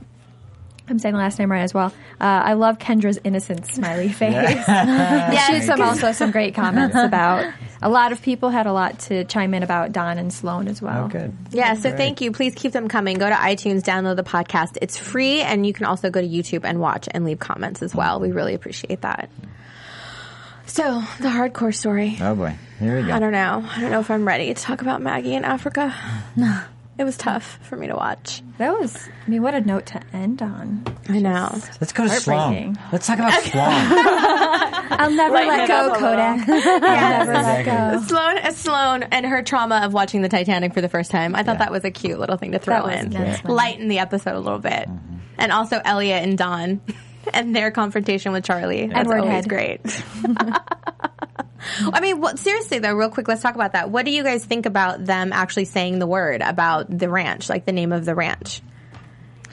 I'm saying the last name right as well. Uh, I love Kendra's innocent smiley <laughs> face. yeah, she had some also some great comments about. A lot of people had a lot to chime in about Don and Sloan as well. Oh, good. Yeah, so thank you. Please keep them coming. Go to iTunes, download the podcast. It's free, and you can also go to YouTube and watch and leave comments as well. We really appreciate that. So, the hardcore story. Oh boy, here we go. I don't know. I don't know if I'm ready to talk about Maggie in Africa. <sighs> <sighs> <sighs> It was tough for me to watch. That was, I mean, what a note to end on. I know. Let's go to Sloan. Let's talk about <laughs> Sloan. I'll never Lighten let go, up a little. Kodak. I'll <laughs> never let go. Sloan, uh, Sloan and her trauma of watching the Titanic for the first time. I thought that was a cute little thing to throw was in. nice. Mm-hmm. Lighten the episode a little bit. And also Elliot and Don <laughs> and their confrontation with Charlie. That's Edward always Head. great. I mean, what, seriously though, real quick, let's talk about that. What do you guys think about them actually saying the word about the ranch, like the name of the ranch?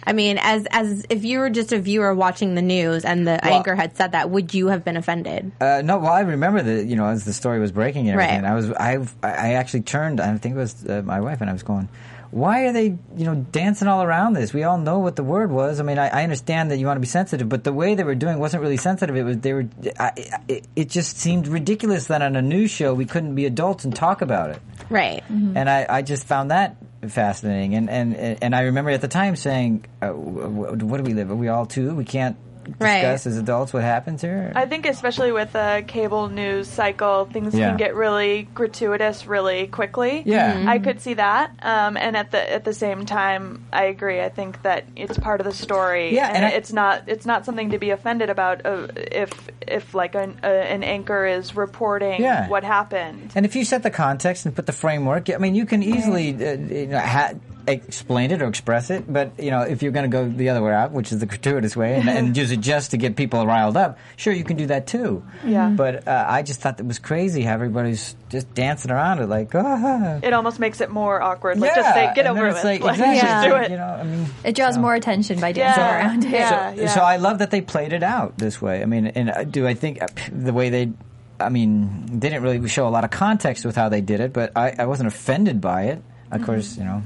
I mean, as as if you were just a viewer watching the news and the Well- anchor had said that, would you have been offended? Uh, no, well, I remember that you know as the story was breaking and everything. Right. I was I I actually turned. I think it was uh, my wife, and I was going, "Why are they you know dancing all around this? We all know what the word was. I mean, I, I understand that you want to be sensitive, but the way they were doing wasn't really sensitive. It was they were. I, it, it just seemed ridiculous that on a news show we couldn't be adults and talk about it. Right. And I, I just found that fascinating. And, and, and I remember at the time saying, uh, wh- wh- what do we live? Are we all two? We can't Right. discuss as adults what happens here? I think especially with a cable news cycle, things Yeah. can get really gratuitous really quickly. Yeah. Mhm. I could see that. Um, and at the at the same time, I agree. I think that it's part of the story. Yeah, and, and I- it's not it's not something to be offended about uh, if if like an, uh, an anchor is reporting Yeah. what happened. And if you set the context and put the framework, I mean, you can easily uh, you know, ha- explain it or express it. But you know, if you're going to go the other way out, which is the gratuitous way, and, and <laughs> use it just to get people riled up, sure, you can do that too. Yeah. But uh, I just thought that was crazy how everybody's just dancing around it, like, ah. It almost makes it more awkward. Like yeah. just say, get and over then it. like, <laughs> Like, exactly, just do it. You know, I mean, It draws more attention by dancing Yeah. around it. Yeah. so, so I love that they played it out this way. I mean, and uh, do I think uh, the way they, I mean, they didn't really show a lot of context with how they did it, but I, I wasn't offended by it. Of course, you know,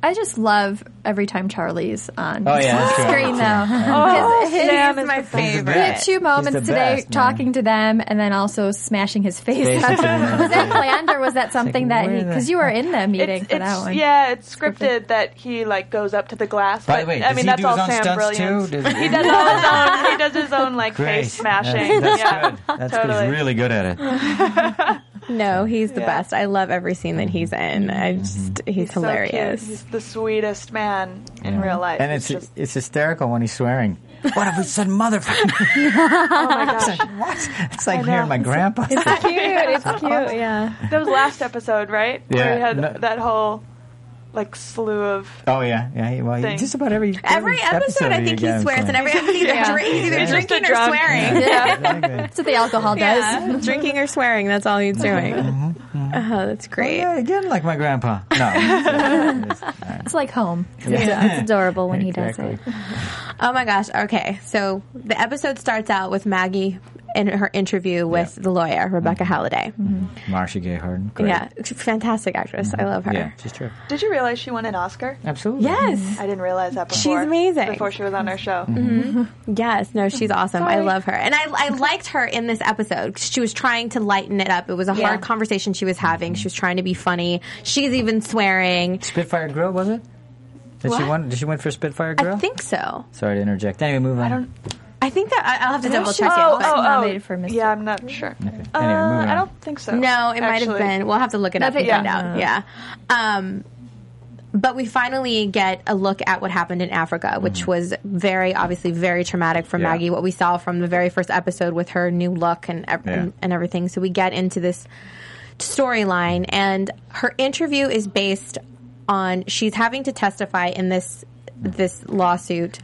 I just love every time Charlie's on Oh, yeah, that's screen, though. <laughs> Oh, His- his- Sam is my favorite. He had two moments today best, man. talking to them and then also smashing his face. Face up. into them. <laughs> was that planned or was that something that where he, because you were in the <laughs> meeting It's, for that one? yeah, it's scripted that he like goes up to the glass. By but, the way, I mean he that's do all his own Sam brilliant. too? Does he does all his own. He does his own like Great. face smashing. That's, that's yeah, good. That's totally. good. He's really good at it. No, he's the Yeah. best. I love every scene that he's in. I mm-hmm. just he's, He's so hilarious. He's the sweetest man in real life. And it's just, it's hysterical when he's swearing. What if we said motherfucker? <laughs> <laughs> oh my gosh. what? It's like hearing my grandpa. say it. Cute. It's cute. Yeah. That was last episode, right? Yeah, Where we had no- that whole like slew of. Oh yeah, yeah. he- Well, Thing. just about every Every episode, I think he swears, and every episode <laughs> he's either, drink, either He's just drinking a or drunk. swearing. <laughs> That's what the alcohol does. Yeah, <laughs> drinking or swearing. That's all he's mm-hmm, doing. Oh, that's great. Yeah, again, like my grandpa. No. Uh, it's like home. Yeah, it's adorable when he does it. Oh my gosh. Okay. So the episode starts out with Maggie in her interview with the lawyer, Rebecca mm-hmm. Halliday. Mm-hmm. Marcia Gay Harden. Great. Yeah. Fantastic actress. I love her. Yeah, she's true. Did you realize she won an Oscar? Absolutely. Yes. I didn't realize that before. She's amazing. Before she was on our show. Mm-hmm. Yes, no, she's awesome. I love her. And I, I liked her in this episode. She was trying to lighten it up. It was a hard conversation she was having. She was trying to be funny. She's even swearing. Spitfire Grill was it? Did she win? Did she win for Spitfire Grill? I think so. Sorry to interject. Anyway, move on. I think that I- I'll have to double check oh, it. but- oh, oh. nominated for Mr. Yeah, I'm not sure. Okay. Anyway, Uh, moving on. I don't think so. No, it might have actually. been. We'll have to look it up and Yeah. find out. Yeah. Um, but we finally get a look at what happened in Africa, which was very obviously very traumatic for Mm-hmm. Yeah. Maggie. What we saw from the very first episode with her new look and ev- Yeah. and, and everything. So we get into this storyline, and her interview is based on she's having to testify in this this lawsuit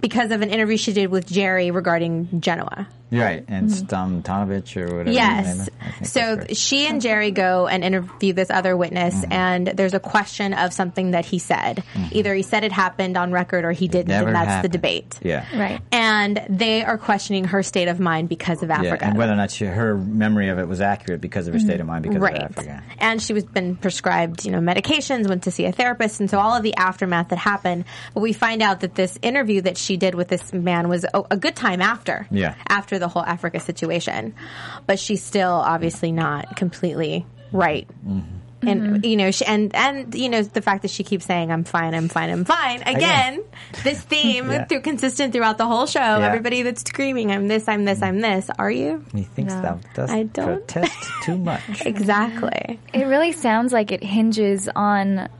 because of an interview she did with Jerry regarding Genoa. You're right. And Stomtonovich or whatever. Yes. is. I think So right. she and Jerry go and interview this other witness, Mm-hmm. and there's a question of something that he said. Either he said it happened on record or he didn't, and that's the debate. Yeah. Right. And they are questioning her state of mind because of Yeah, Africa. and whether or not she, her memory of it was accurate because of her state of mind because right. of Africa. And she was been prescribed, you know, medications, went to see a therapist, and so all of the aftermath that happened. But we find out that this interview that she did with this man was a, a good time after. Yeah. After the whole Africa situation. But she's still obviously not completely right. Mm-hmm. And you know, she, and and you know the fact that she keeps saying "I'm fine, I'm fine, I'm fine." Again, this <laughs> theme Yeah. through consistent throughout the whole show. Everybody that's screaming, "I'm this, I'm this, I'm this." Are you Methinks thou dost I don't. protest <laughs> too much. exactly? It really sounds like it hinges on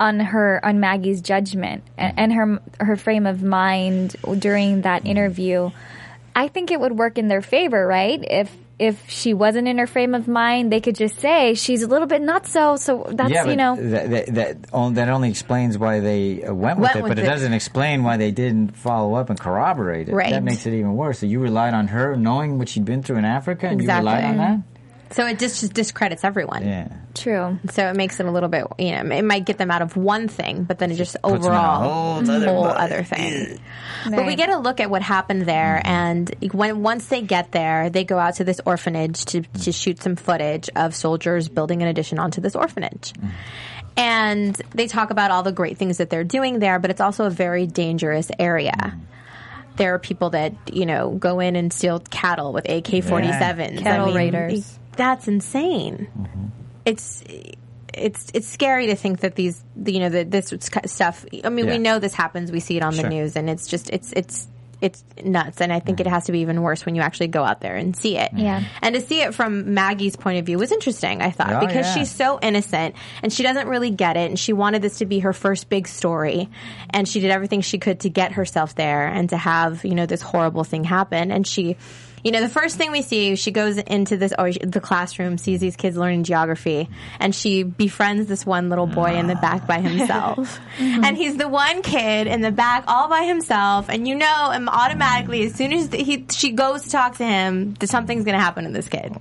on her on Maggie's judgment and, and her her frame of mind during that interview. I think it would work in their favor, right? If if she wasn't in her frame of mind, they could just say she's a little bit not so. So that's yeah, you know. that, that, that, only, that only explains why they uh, went with Went it, with but it, it. doesn't explain why they didn't follow up and corroborate it. Right. That makes it even worse. So you relied on her knowing what she'd been through in Africa, and Exactly. you relied on that. So it just, just discredits everyone. Yeah. True. So it makes it a little bit, you know, it might get them out of one thing, but then it just Puts them a overall whole other whole other thing. But we get a look at what happened there, mm. and when once they get there, they go out to this orphanage to mm. to shoot some footage of soldiers building an addition onto this orphanage. Mm. And they talk about all the great things that they're doing there, but it's also a very dangerous area. There are people that, you know, go in and steal cattle with AK 47s. Cattle raiders. That's insane. Mm-hmm. It's it's it's scary to think that these you know that this stuff. I mean, we know this happens. We see it on Sure. the news, and it's just it's it's it's nuts. And I think it mm-hmm. has to be even worse when you actually go out there and see it. Mm-hmm. Yeah. And to see it from Maggie's point of view was interesting. I thought Oh, because yeah. she's so innocent and she doesn't really get it, and she wanted this to be her first big story, and she did everything she could to get herself there and to have you know this horrible thing happen, and she. You know, the first thing we see, she goes into this oh, the classroom, sees these kids learning geography, and she befriends this one little boy in the back by himself. <laughs> Mm-hmm. and he's the one kid in the back all by himself, and you know, him automatically as soon as he she goes to talk to him, that something's going to happen to this kid.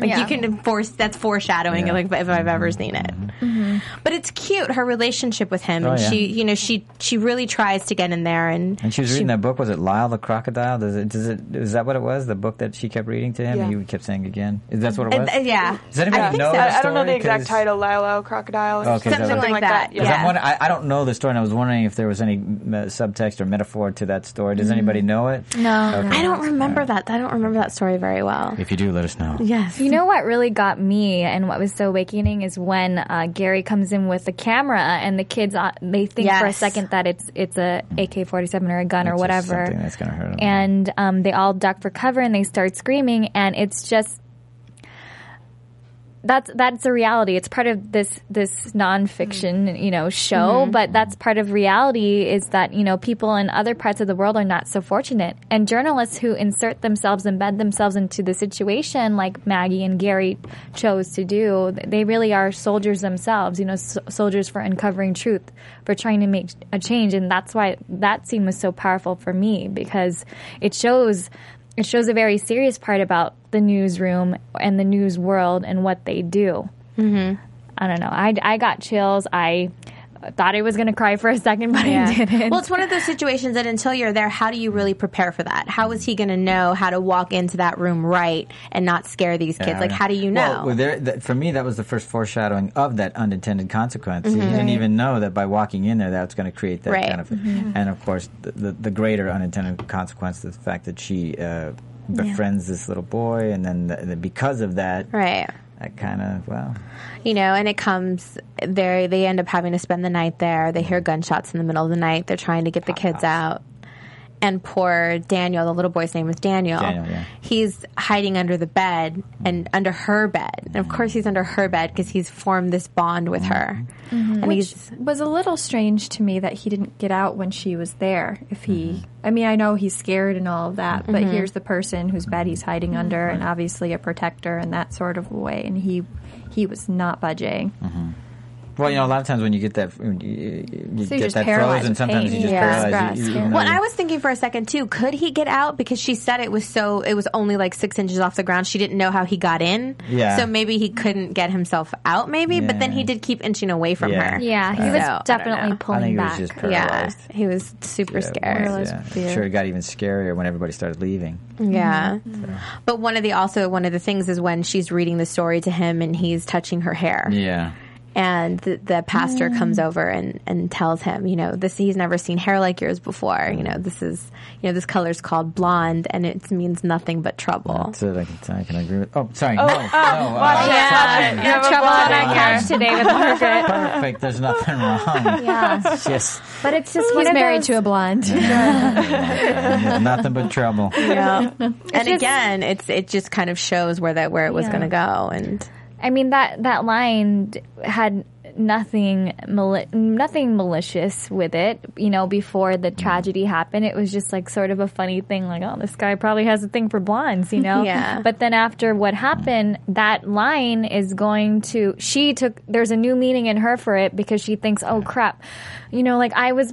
Like Yeah. you can force that's foreshadowing. Yeah. Like if I've ever mm-hmm. seen it. Mm-hmm. But it's cute her relationship with him, Oh, and yeah. she, you know, she she really tries to get in there, and And she was reading that book. Was it Lyle the Crocodile? Does it? Does it? Is that what it was? The book that she kept reading to him. Yeah. He kept saying again. Is that what it was? And, uh, yeah. Does anybody I think know so. that I, I don't know the exact title, Lilo Crocodile, or oh, Okay, something, Something like that, Yeah. Yeah. I'm wondering, I, I don't know the story, and I was wondering if there was any subtext or metaphor to that story. Does mm-hmm. anybody know it? No. Okay. I don't remember that. I don't remember that story very well. If you do, let us know. Yes. You know what really got me and what was so awakening is when uh, Gary comes in with the camera and the kids uh, they think for a second that it's it's a AK forty seven or a gun or It's just whatever, Something that's to hurt him. and um, they all duck for cover and they start screaming and it's just that's that's a reality. It's part of this this nonfiction, mm-hmm. you know, show, mm-hmm. but that's part of reality is that, you know, people in other parts of the world are not so fortunate. And journalists who insert themselves, embed themselves into the situation like Maggie and Gary chose to do, they really are soldiers themselves, you know, s- soldiers for uncovering truth, for trying to make a change. And that's why that scene was so powerful for me because it shows it shows a very serious part about the newsroom and the news world and what they do. Mm-hmm. I don't know. I, I got chills. I thought I was going to cry for a second, <laughs> but I didn't. Well, it's one of those situations that until you're there, how do you really prepare for that? How is he going to know how to walk into that room right and not scare these kids? Yeah, like, I how do you know? Well, well, there, that, for me, that was the first foreshadowing of that unintended consequence. Mm-hmm. He didn't even know that by walking in there, that's going to create that Right. kind of. And of course, the, the, the greater unintended consequence is the fact that she uh, befriends this little boy, and then the, the, because of that, right. That kind of well, You know, and it comes there. They end up having to spend the night there. They hear gunshots in the middle of the night. They're trying to get the kids out. And poor Daniel, the little boy's name was Daniel. Daniel, yeah. He's hiding under the bed and under her bed. And of course, he's under her bed because he's formed this bond with her. Mm-hmm. And Which he's was a little strange to me that he didn't get out when she was there. If he, mm-hmm. I mean, I know he's scared and all of that, but mm-hmm. here's the person whose bed he's hiding under, and obviously a protector in that sort of way, and he he was not budging. Well, you know, a lot of times when you get that, you, you So get that frozen, sometimes pain. you just Yeah. paralyze. You, you, even Well, though I was thinking for a second too. Could he get out? Because she said it was so. It was only like six inches off the ground. She didn't know how he got in. Yeah. So maybe he couldn't get himself out. Maybe, but then he did keep inching away from Yeah. her. yeah, he So, was don't definitely know. I pulling think he was back. just Yeah, he was super Yeah, scared. was, Paralyzed yeah. sure it got even scarier when everybody started leaving. Yeah. But one of the also one of the things is when she's reading the story to him and he's touching her hair. Yeah. And the, the pastor comes over and, and tells him, you know, this he's never seen hair like yours before. You know, this is you know, this color is called blonde and it means nothing but trouble. That's it. I can, I can agree with. Oh, sorry. no, no. uh, it, Yeah, You no have trouble on blonde our couch today with Margaret. Perfect. There's nothing wrong. Yeah, It's just but it's just He's married those- to a blonde. nothing but trouble. Yeah. and just- again, it's it just kind of shows where that where it was Yeah. going to go and I mean that that line had nothing mali- nothing malicious with it. You know, before the tragedy happened, it was just like sort of a funny thing. Like, oh, this guy probably has a thing for blondes. You know. <laughs> Yeah. But then after what happened, that line is going to. She took. There's a new meaning in her for it because she thinks, oh crap, you know, like I was,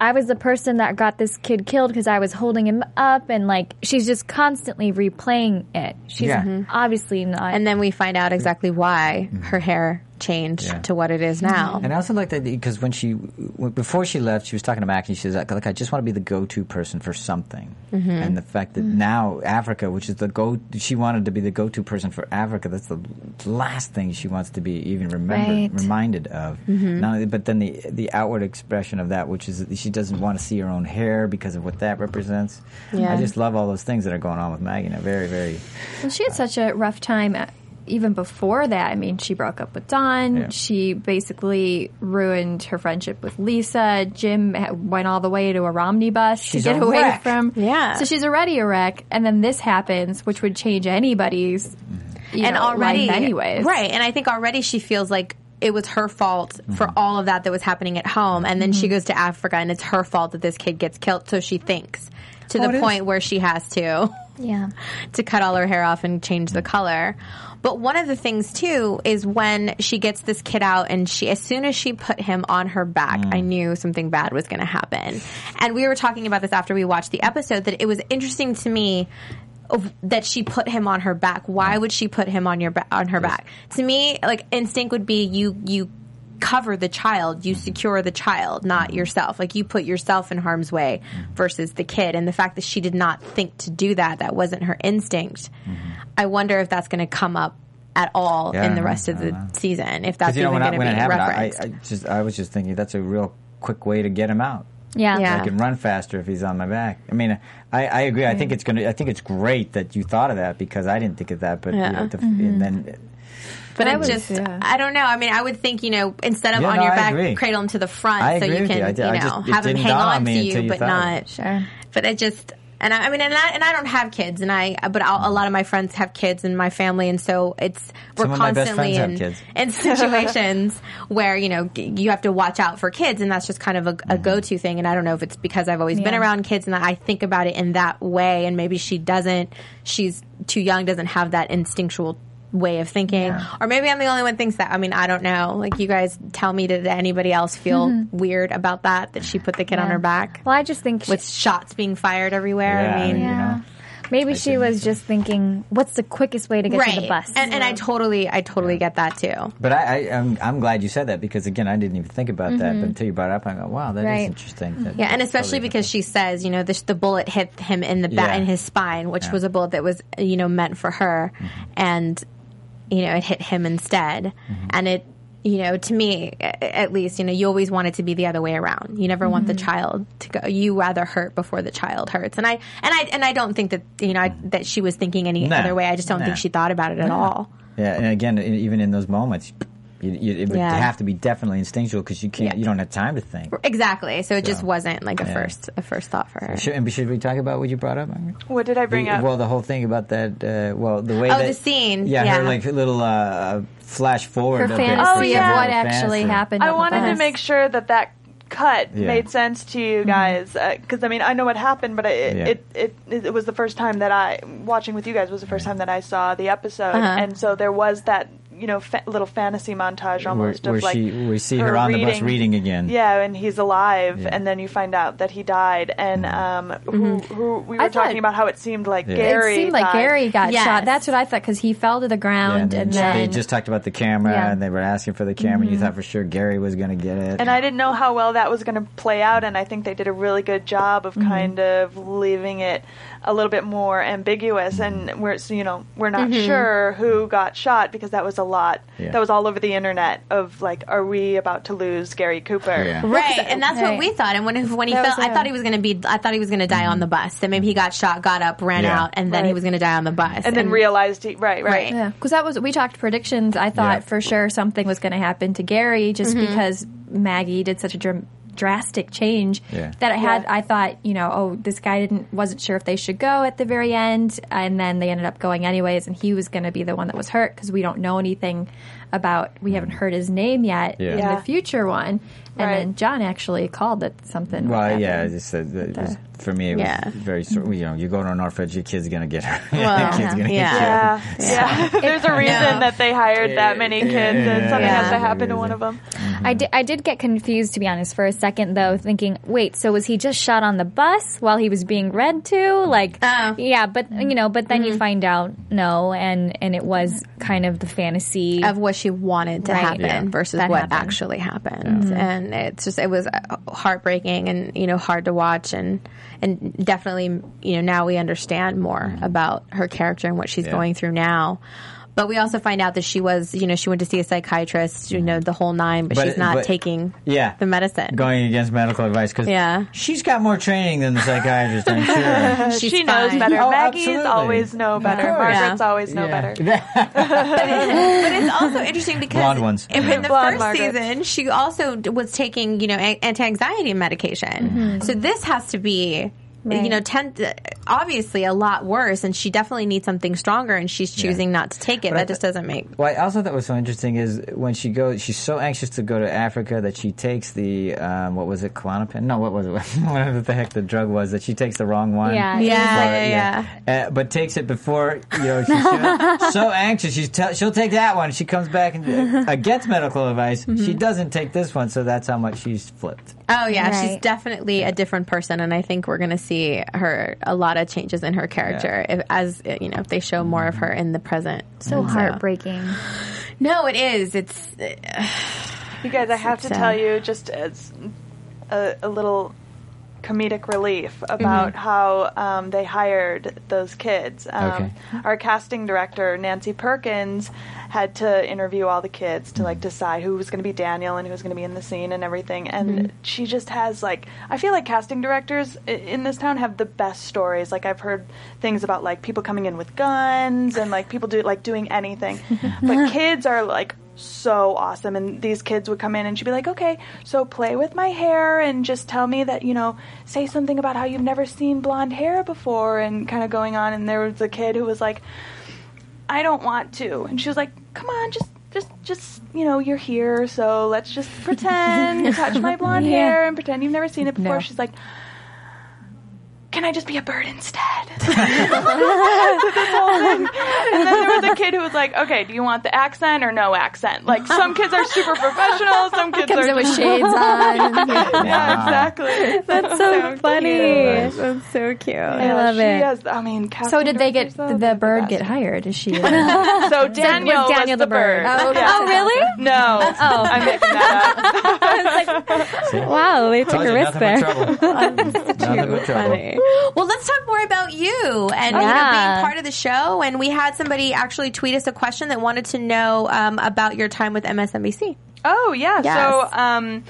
I was the person that got this kid killed because I was holding him up, and like she's just constantly replaying it. She's Yeah. Mhm. obviously not. and then we find out exactly why her hair changed Yeah. to what it is now. Mm-hmm. And I also like that because when she, before she left, she was talking to Mac and she says, like, "Look, I just want to be the go-to person for something." Mm-hmm. And the fact that mm-hmm. now Africa, which is the go, she wanted to be the go-to person for Africa. That's the last thing she wants to be even remembered, Right. reminded of. Not only- but then the the outward expression of that, which is that she doesn't want to see her own hair because of what that represents. Yeah. I just love all those things that are going on with Maggie. Now, very, very. Well, she had uh, such a rough time uh, even before that. I mean, she broke up with Don. Yeah. She basically ruined her friendship with Lisa. Jim went all the way to a Romney bus She's to get away wreck. from. Yeah. So she's already a wreck, and then this happens, which would change anybody's. You and know, already, life anyways, right? And I think already she feels like it was her fault for mm-hmm. all of that that was happening at home, and then she mm-hmm. goes to Africa, and it's her fault that this kid gets killed. So she thinks to Oh, it the is. point where she has to. yeah. <laughs> to cut all her hair off and change the color. But one of the things too is when she gets this kid out and she, as soon as she put him on her back, I mm. knew something bad was going to happen. And we were talking about this after we watched the episode that it was interesting to me of, that she put him on her back. Why would she put him on your ba- on her back? To me, like instinct would be you you cover the child, you secure the child, not mm. yourself. Like you put yourself in harm's way mm. versus the kid. And the fact that she did not think to do that, that wasn't her instinct. Mm-hmm. I wonder if that's going to come up at all Yeah, in the I rest of the know. season, if that's you know even going to be it happened, I, referenced. I just I was just thinking that's a real quick way to get him out. Yeah. Yeah. I can run faster if he's on my back. I mean, I, I agree. I think it's gonna. I think it's great that you thought of that because I didn't think of that. But you know, the, mm-hmm. and then But I it was- just, yeah. I don't know. I mean, I would think, you know, instead of Yeah, on no, your I back, agree. cradle him to the front I so you can, you. I you, did- I know, just- have him hang on on to you, you but not. Sure. But it just, and I, I mean, and I, and I don't have kids, and I, but I'll, a lot of my friends have kids in my family, and so it's we're Some of my best constantly in, in <laughs> situations where you know you have to watch out for kids, and that's just kind of a, Mm-hmm. a go-to thing. And I don't know if it's because I've always been around kids, and I think about it in that way, and maybe she doesn't. She's too young, doesn't have that instinctual way of thinking or maybe i'm the only one thinks that i mean i don't know like you guys tell me did anybody else feel mm-hmm. weird about that that she put the kid on her back Well, I just think she- with shots being fired everywhere. Yeah, I mean, you know. maybe she was just thinking, "What's the quickest way to get right. to the bus?" And, and I totally, I totally get that too. But I, I I'm, I'm glad you said that because again I didn't even think about that. But until you brought it up, I go, wow, that is Right. interesting. That- Yeah, and especially totally because she says, you know, the, the bullet hit him in the back, Yeah. in his spine, which Yeah. was a bullet that was, you know, meant for her, mm-hmm. and you know, it hit him instead, mm-hmm. and it. You know, to me, at least, you know, you always want it to be the other way around. You never want the mm-hmm. child to go. You rather hurt before the child hurts, and I and I and I don't think that you know I, that she was thinking any Nah. other way. I just don't Nah. think she thought about it at all. Yeah, and again, even in those moments, you, you, it would Yeah. have to be definitely instinctual because you can't, Yeah. you don't have time to think. Exactly. So it just wasn't like a yeah. first a first thought for her. Should, and should we talk about what you brought up? What did I bring The- up? Well, the whole thing about that. Uh, well, the way Oh, that the scene. Yeah, her like little uh, flash forward. Her of it. fantasy Oh, yeah. of what Fantasy. actually happened. I wanted to make sure that that cut Yeah. made sense to you Mm-hmm. guys because I mean I know what happened, but it, Yeah. it, it it was the first time that I watching with you guys was the first time that I saw the episode, Uh-huh. and so there was that you know fa- little fantasy montage almost where of like she, we see her, on the bus reading again. Yeah, and he's alive, Yeah. and then you find out that he died, and um, who, who we were I thought- talking about how it seemed like Yeah. Gary. It seemed like died. Gary got Yes. shot. That's what I thought because he fell to the ground and and then then they just talked about the camera, Yeah. and they were asking for the camera. and You thought for sure Gary was going to get it. And I didn't know how well that was going to play out, and I think they did a really good job of Mm-hmm. kind of leaving it a little bit more ambiguous. Mm-hmm. And we're you know we're not sure who got shot because that was a lot. Yeah. That was all over the internet of like, are we about to lose Gary Cooper? Yeah. Right, and that's what we thought. And when when he That fell, was I it. thought he was going to be. I thought he was going to die on the bus. That maybe he got shot, got up, ran Yeah. out, and then he was going to die on the bus. And then realized he right, right. Right. Yeah, because that was we talked predictions. I thought Yeah. for sure something was going to happen to Gary just Mm-hmm. because Maggie did such a dr- drastic change Yeah. that I had. Yeah. I thought you know, oh, this guy didn't wasn't sure if they should go at the very end, and then they ended up going anyways, and he was going to be the one that was hurt because we don't know anything about. We haven't mm. heard his name yet Yeah. in Yeah. the future one, and Right. then John actually called that something. Well, yeah, I just said that it uh, was, for me, it Yeah. was very. sort- You know, you go to an orphanage, your kid's gonna get hurt. <laughs> Well, your kid's gonna yeah. get killed. Yeah, yeah. <laughs> There's a reason Yeah. that they hired that many kids, and something Yeah. has to happen to one of them. Mm-hmm. I did, I did get confused, to be honest, for a second, though, thinking, wait, so was he just shot on the bus while he was being read to? Like, Oh. yeah, but, you know, but then you mm-hmm. find out, no, and, and it was kind of the fantasy. of what she wanted to Right. happen Yeah. versus That what happened. actually happened, mm-hmm. and it's just it was uh, heartbreaking and you know hard to watch and and definitely you know now we understand more mm-hmm. about her character and what she's Yeah. going through now. But we also find out that she was, you know, she went to see a psychiatrist, you know, the whole nine, but, But she's not but- taking Yeah, the medicine. going against medical advice because Yeah. she's got more training than the psychiatrist. I'm sure. <laughs> She's she knows fine. better. Oh, Maggie's absolutely. always know better. Margaret's Yeah. always know Yeah. better. <laughs> but it's also interesting because Blonde ones. in, in the Blonde first Margaret. season, she also was taking, you know, anti-anxiety medication. Mm-hmm. So this has to be, you know, ten, obviously a lot worse, and she definitely needs something stronger, and she's choosing not to take it. But I that just doesn't make. What I also thought was so interesting is when she goes, she's so anxious to go to Africa that she takes the um, what was it, Klonopin? No, what was it? <laughs> Whatever the heck the drug was that she takes the wrong one. Yeah. Yeah, yeah, yeah. Uh, but takes it before you know. She's so, <laughs> so anxious. She's te- she'll take that one. She comes back and uh, gets medical advice. Mm-hmm. She doesn't take this one, so that's how much she's flipped. Oh yeah, she's Right. definitely a different person, and I think we're going to see see her a lot of changes in her character if, as you know if they show more of her in the present. So And heartbreaking. No, it is. It's You guys, I have to sad. tell you, just as a, a little comedic relief about Mm-hmm. how um, they hired those kids. Um, Okay. Our casting director, Nancy Perkins, had to interview all the kids to like decide who was going to be Daniel and who was going to be in the scene and everything. And Mm-hmm. she just has like, I feel like casting directors in this town have the best stories. Like I've heard things about like people coming in with guns and like people do like doing anything, <laughs> but kids are like so awesome. And these kids would come in and she'd be like, okay, so play with my hair and just tell me that, you know, say something about how you've never seen blonde hair before and kind of going on. And there was a kid who was like, I don't want to. And she was like, come on, just. Just, just you know, you're here, so let's just <laughs> pretend, touch my blonde hair, and pretend you've never seen it before. No. She's like, "Can I just be a bird instead?" <laughs> <laughs> And then there was a kid who was like, "Okay, do you want the accent or no accent?" Like some kids are super professional, <laughs> some kids Comes are in with just- shades on. yeah, exactly. That's so funny. that's so cute. I love she it. Has, I mean, So did they get the bird though, get hired? Is she? the best. So Daniel, was Daniel the the bird. bird. Oh, okay. Oh, really? No, oh. I'm making that up. Wow, they took a risk there. but trouble. nothing but trouble. Funny. Well, let's talk more about you and you know, being part of the show. And we had somebody actually tweet us a question that wanted to know um, about your time with MSNBC. Oh yeah. Yes. So um,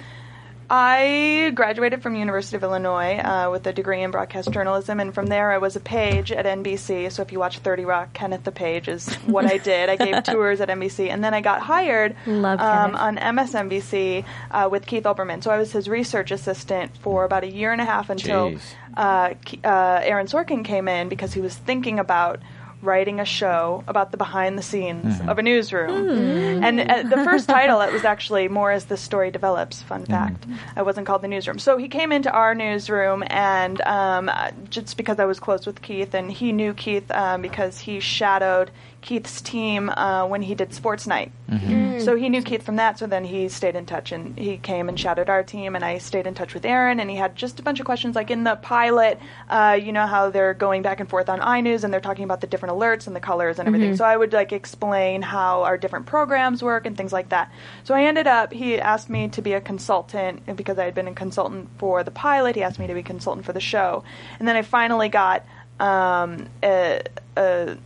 I graduated from University of Illinois uh, with a degree in broadcast journalism, and from there I was a page at NBC. So if you watch Thirty Rock, Kenneth the Page is <laughs> what I did. I gave tours at NBC, and then I got hired um, on MSNBC uh, with Keith Olbermann. So I was his research assistant for about a year and a half until uh, uh, Aaron Sorkin came in because he was thinking about writing a show about the behind the scenes of a newsroom. And uh, the first title, it was actually more as the story develops. Fun fact. I wasn't called the newsroom. So he came into our newsroom, and um, uh, just because I was close with Keith, and he knew Keith um, because he shadowed Keith's team uh, when he did Sports Night. So he knew Keith from that. So then he stayed in touch, and he came and shadowed our team, and I stayed in touch with Aaron, and he had just a bunch of questions. Like in the pilot, uh, you know how they're going back and forth on iNews, and they're talking about the different alerts and the colors and everything. So I would like explain how our different programs work and things like that. So I ended up. He asked me to be a consultant and because I had been a consultant for the pilot. He asked me to be a consultant for the show, and then I finally got. Um, a, a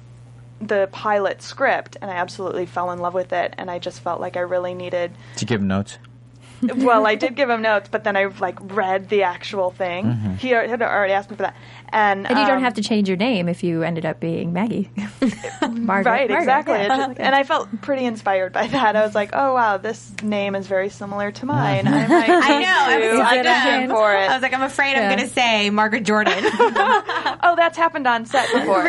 the pilot script and I absolutely fell in love with it and I just felt like I really needed to give notes? <laughs> well I did give him notes but then I like read the actual thing he had already asked me for that and And you don't um, have to change your name if you ended up being Maggie. <laughs> Margaret. right Margaret, exactly yeah. Just- and I felt pretty inspired by that I was like oh wow this name is very similar to mine <laughs> I might I need know. I to was, audition for it I was like, I'm afraid I'm going to say Margaret Jordan. Oh, that's happened on set before.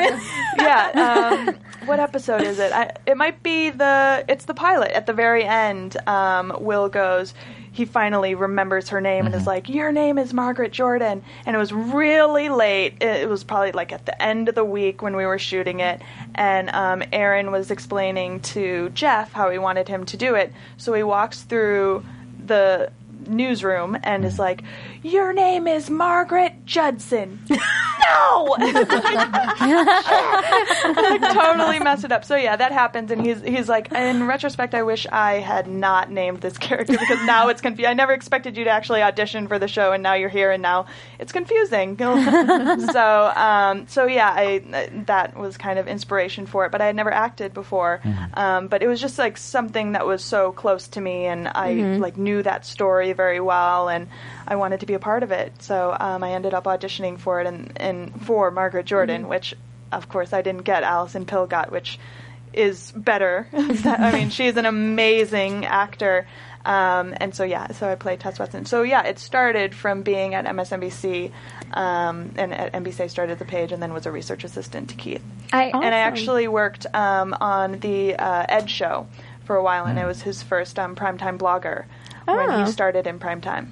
yeah. Um, what episode is it? I, it might be the. It's the pilot. At the very end, um, Will goes. He finally remembers her name and is like, "Your name is Margaret Jordan." And it was really late. It, it was probably like at the end of the week when we were shooting it, and um, Aaron was explaining to Jeff how he wanted him to do it. So he walks through the newsroom and is like, "Your name is Margaret Judson." <laughs> no, like, <laughs> totally mess it up. So yeah, that happens, and he's he's like, in retrospect, I wish I had not named this character because now it's confusing. I never expected you to actually audition for the show, and now you're here, and now it's confusing. <laughs> so um, so yeah, I that was kind of inspiration for it, but I had never acted before. Um, but it was just like something that was so close to me, and I like knew that story very well, and I wanted to be a part of it. So um, I ended up auditioning for it, and, and for Margaret Jordan, which of course I didn't get. Alison Pill got, which is better. <laughs> I mean, she's an amazing actor. Um, and so yeah, so I played Tess Westin. So yeah, it started from being at MSNBC, um, and at NBC I started the page, and then was a research assistant to Keith. I, And I actually worked um, on the uh, Ed show for a while, and I was his first um, primetime blogger when Oh. he started in primetime.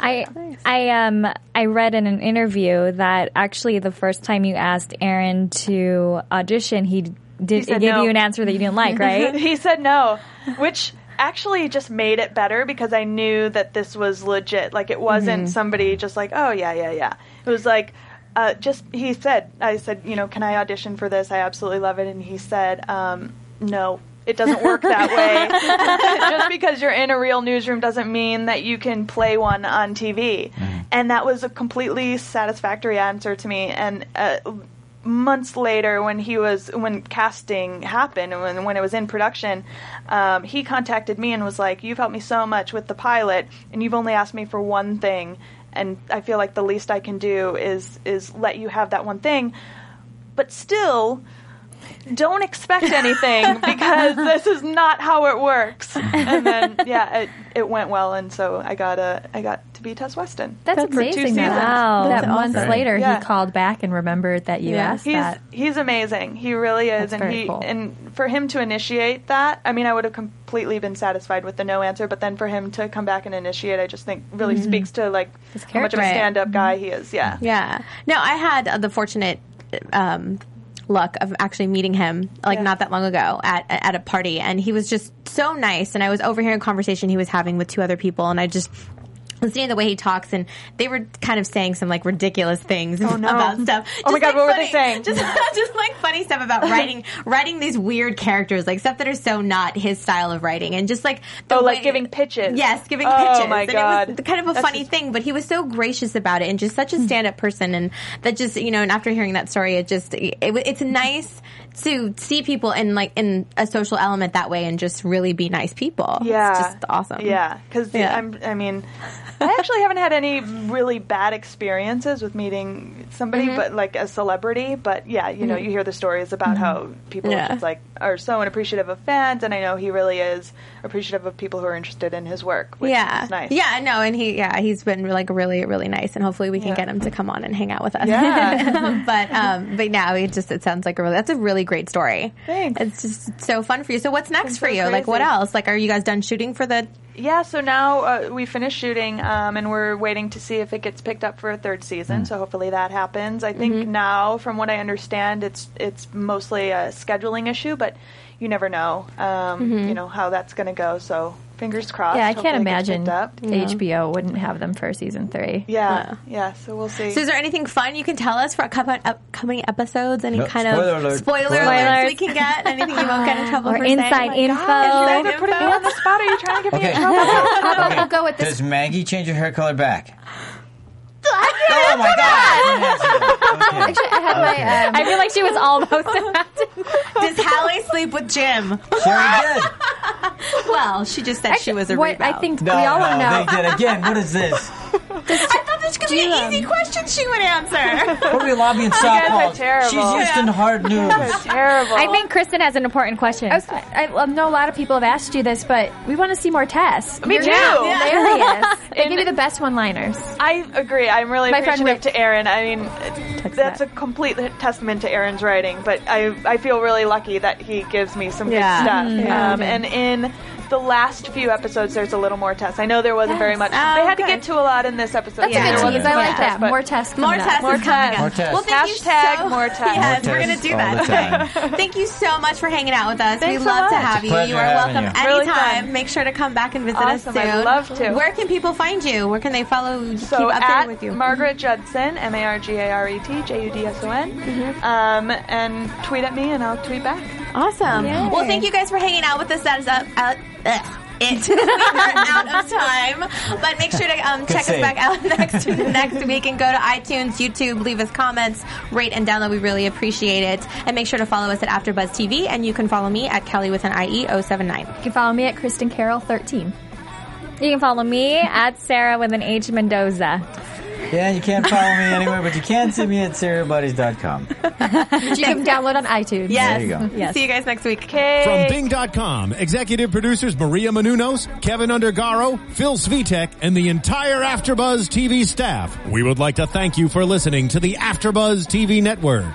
I I um I read in an interview that actually the first time you asked Aaron to audition, he did He said gave no. you an answer that you didn't like, right? <laughs> he said no, which actually just made it better because I knew that this was legit. Like it wasn't somebody just like, oh yeah, yeah, yeah. It was like uh, just he said, I said, you know, can I audition for this? I absolutely love it. And he said, um, no. It doesn't work that way. <laughs> <laughs> Just because you're in a real newsroom doesn't mean that you can play one on TV. And that was a completely satisfactory answer to me. And uh, months later when he was when casting happened and when, when it was in production um, he contacted me and was like you've helped me so much with the pilot and you've only asked me for one thing and i feel like the least i can do is is let you have that one thing but still don't expect anything <laughs> because this is not how it works and then <laughs> yeah it, it went well and so i got a i got to be tess westin That's, for two amazing. seasons. That, Wow. that That's months later, Yeah. he called back and remembered that you Yeah. asked He's that. he's amazing. He really is, That's and very he cool. and for him to initiate that, I mean, I would have completely been satisfied with the no answer, but then for him to come back and initiate, I just think really speaks to like how much of a stand-up guy he is. Yeah. Yeah. No, I had uh, the fortunate um, luck of actually meeting him like Yeah. not that long ago at at a party, and he was just so nice. And I was overhearing a conversation he was having with two other people, and I just. Listening to the way he talks, and they were kind of saying some like ridiculous things Oh, no. about stuff. Oh my God, like, what were they saying? Just, <laughs> just like funny stuff about <laughs> writing, writing these weird characters, like stuff that are so not his style of writing, and just like the Oh, like giving pitches. Yes, giving Oh, pitches. Oh my and God. it was kind of a That's funny just- thing, but he was so gracious about it and just such a hmm. stand-up person, and that just you know, and after hearing that story, it just it, it's nice to see people in like in a social element that way and just really be nice people. Yeah. it's just awesome. Yeah, because Yeah. I'm. I mean, I actually haven't had any really bad experiences with meeting somebody, Mm-hmm. but like a celebrity. But yeah, you know, you hear the stories about how people Yeah. just like are so unappreciative of fans, and I know he really is appreciative of people who are interested in his work. Which yeah, is nice. yeah, no, and he, yeah, he's been like really, really nice, and hopefully we can Yeah. get him to come on and hang out with us. Yeah. <laughs> but, um, but now it just it sounds like a really that's a really great story. Thanks. It's just so fun for you. So what's next It's for so you? Like what else? Like are you guys done shooting for the? Yeah, so now uh, we finished shooting, um, and we're waiting to see if it gets picked up for a third season. So hopefully that happens. I think Mm-hmm. now, from what I understand, it's it's mostly a scheduling issue, but you never know, um, Mm-hmm. you know how that's going to go. So fingers crossed. yeah, I can't imagine picked up. HBO wouldn't have them for season three. Yeah, yeah. So we'll see. So is there anything fun you can tell us for upcoming, upcoming episodes? Any No, kind spoiler of alert. spoiler Spoiler alerts alert. we can get? Anything you won't get in trouble Or for inside oh saying? info. Inside They're putting me on the spot. Are you trying to get me Okay. in trouble? How <laughs> about we'll go with this? Does Maggie change her hair color back? Oh my god! <laughs> Actually, I had my. Um, I feel like she was almost <laughs> about to. Does Hallie sleep with Jim? She already did. Well, she just said she was a what rebound. I think No, we all no, want know. they did again. What is this? <laughs> <laughs> I thought this was going to be an easy um, question she would answer. <laughs> What are we lobbying guys are softballs? terrible. She's Houston hard <laughs> news. Terrible. I think Kristin has an important question. I, was, I I know a lot of people have asked you this, but we want to see more Tess. Me You're too. hilarious. They give you the best one-liners. I agree. I'm really My friend appreciative Rich to Aaron. I mean, that's that. a complete testament to Aaron's writing. But I, I feel really lucky that he gives me some Yeah. good stuff. Yeah. Um, and in the last few episodes, there's a little more Tess. I know there wasn't very much. Oh, they had to get to a lot in this episode. That's so a good wasn't tease. I like Tess, that. More Tess. More coming up. Tess More Tess. More Tess. Well, thank you so, more <laughs> Tess. Yes, More we're going to do that. <laughs> <laughs> thank you so much for hanging out with us. Thanks we so love to have you. You are welcome you. Anytime. fun. Make sure to come back and visit Awesome. us soon. I'd love to. Where can people find you? Where can they follow? So keep updated at with you. Margaret Judson, M A R G A R E T J U D S O N, Mm-hmm. um, and tweet at me and I'll tweet back. Awesome. Yay. Well, thank you guys for hanging out with us. That is up. Uh, ugh. It. we are out of time, but make sure to um, check us back out <laughs> next next week and go to iTunes, YouTube, leave us comments, rate and download. We really appreciate it, and make sure to follow us at AfterBuzz TV, and you can follow me at Kelly with an IE 079. You can follow me at Kristin Carole 13. You can follow me at Sarah with an H Mendoza. Yeah, you can't follow me anywhere, but you can see me at SerialBuddies.com. Which you can download on iTunes. Yes. There you go. Yes. See you guys next week. Okay. From Bing.com, executive producers Maria Menounos, Kevin Undergaro, Phil Svitek, and the entire Afterbuzz TV staff. We would like to thank you for listening to the Afterbuzz TV network.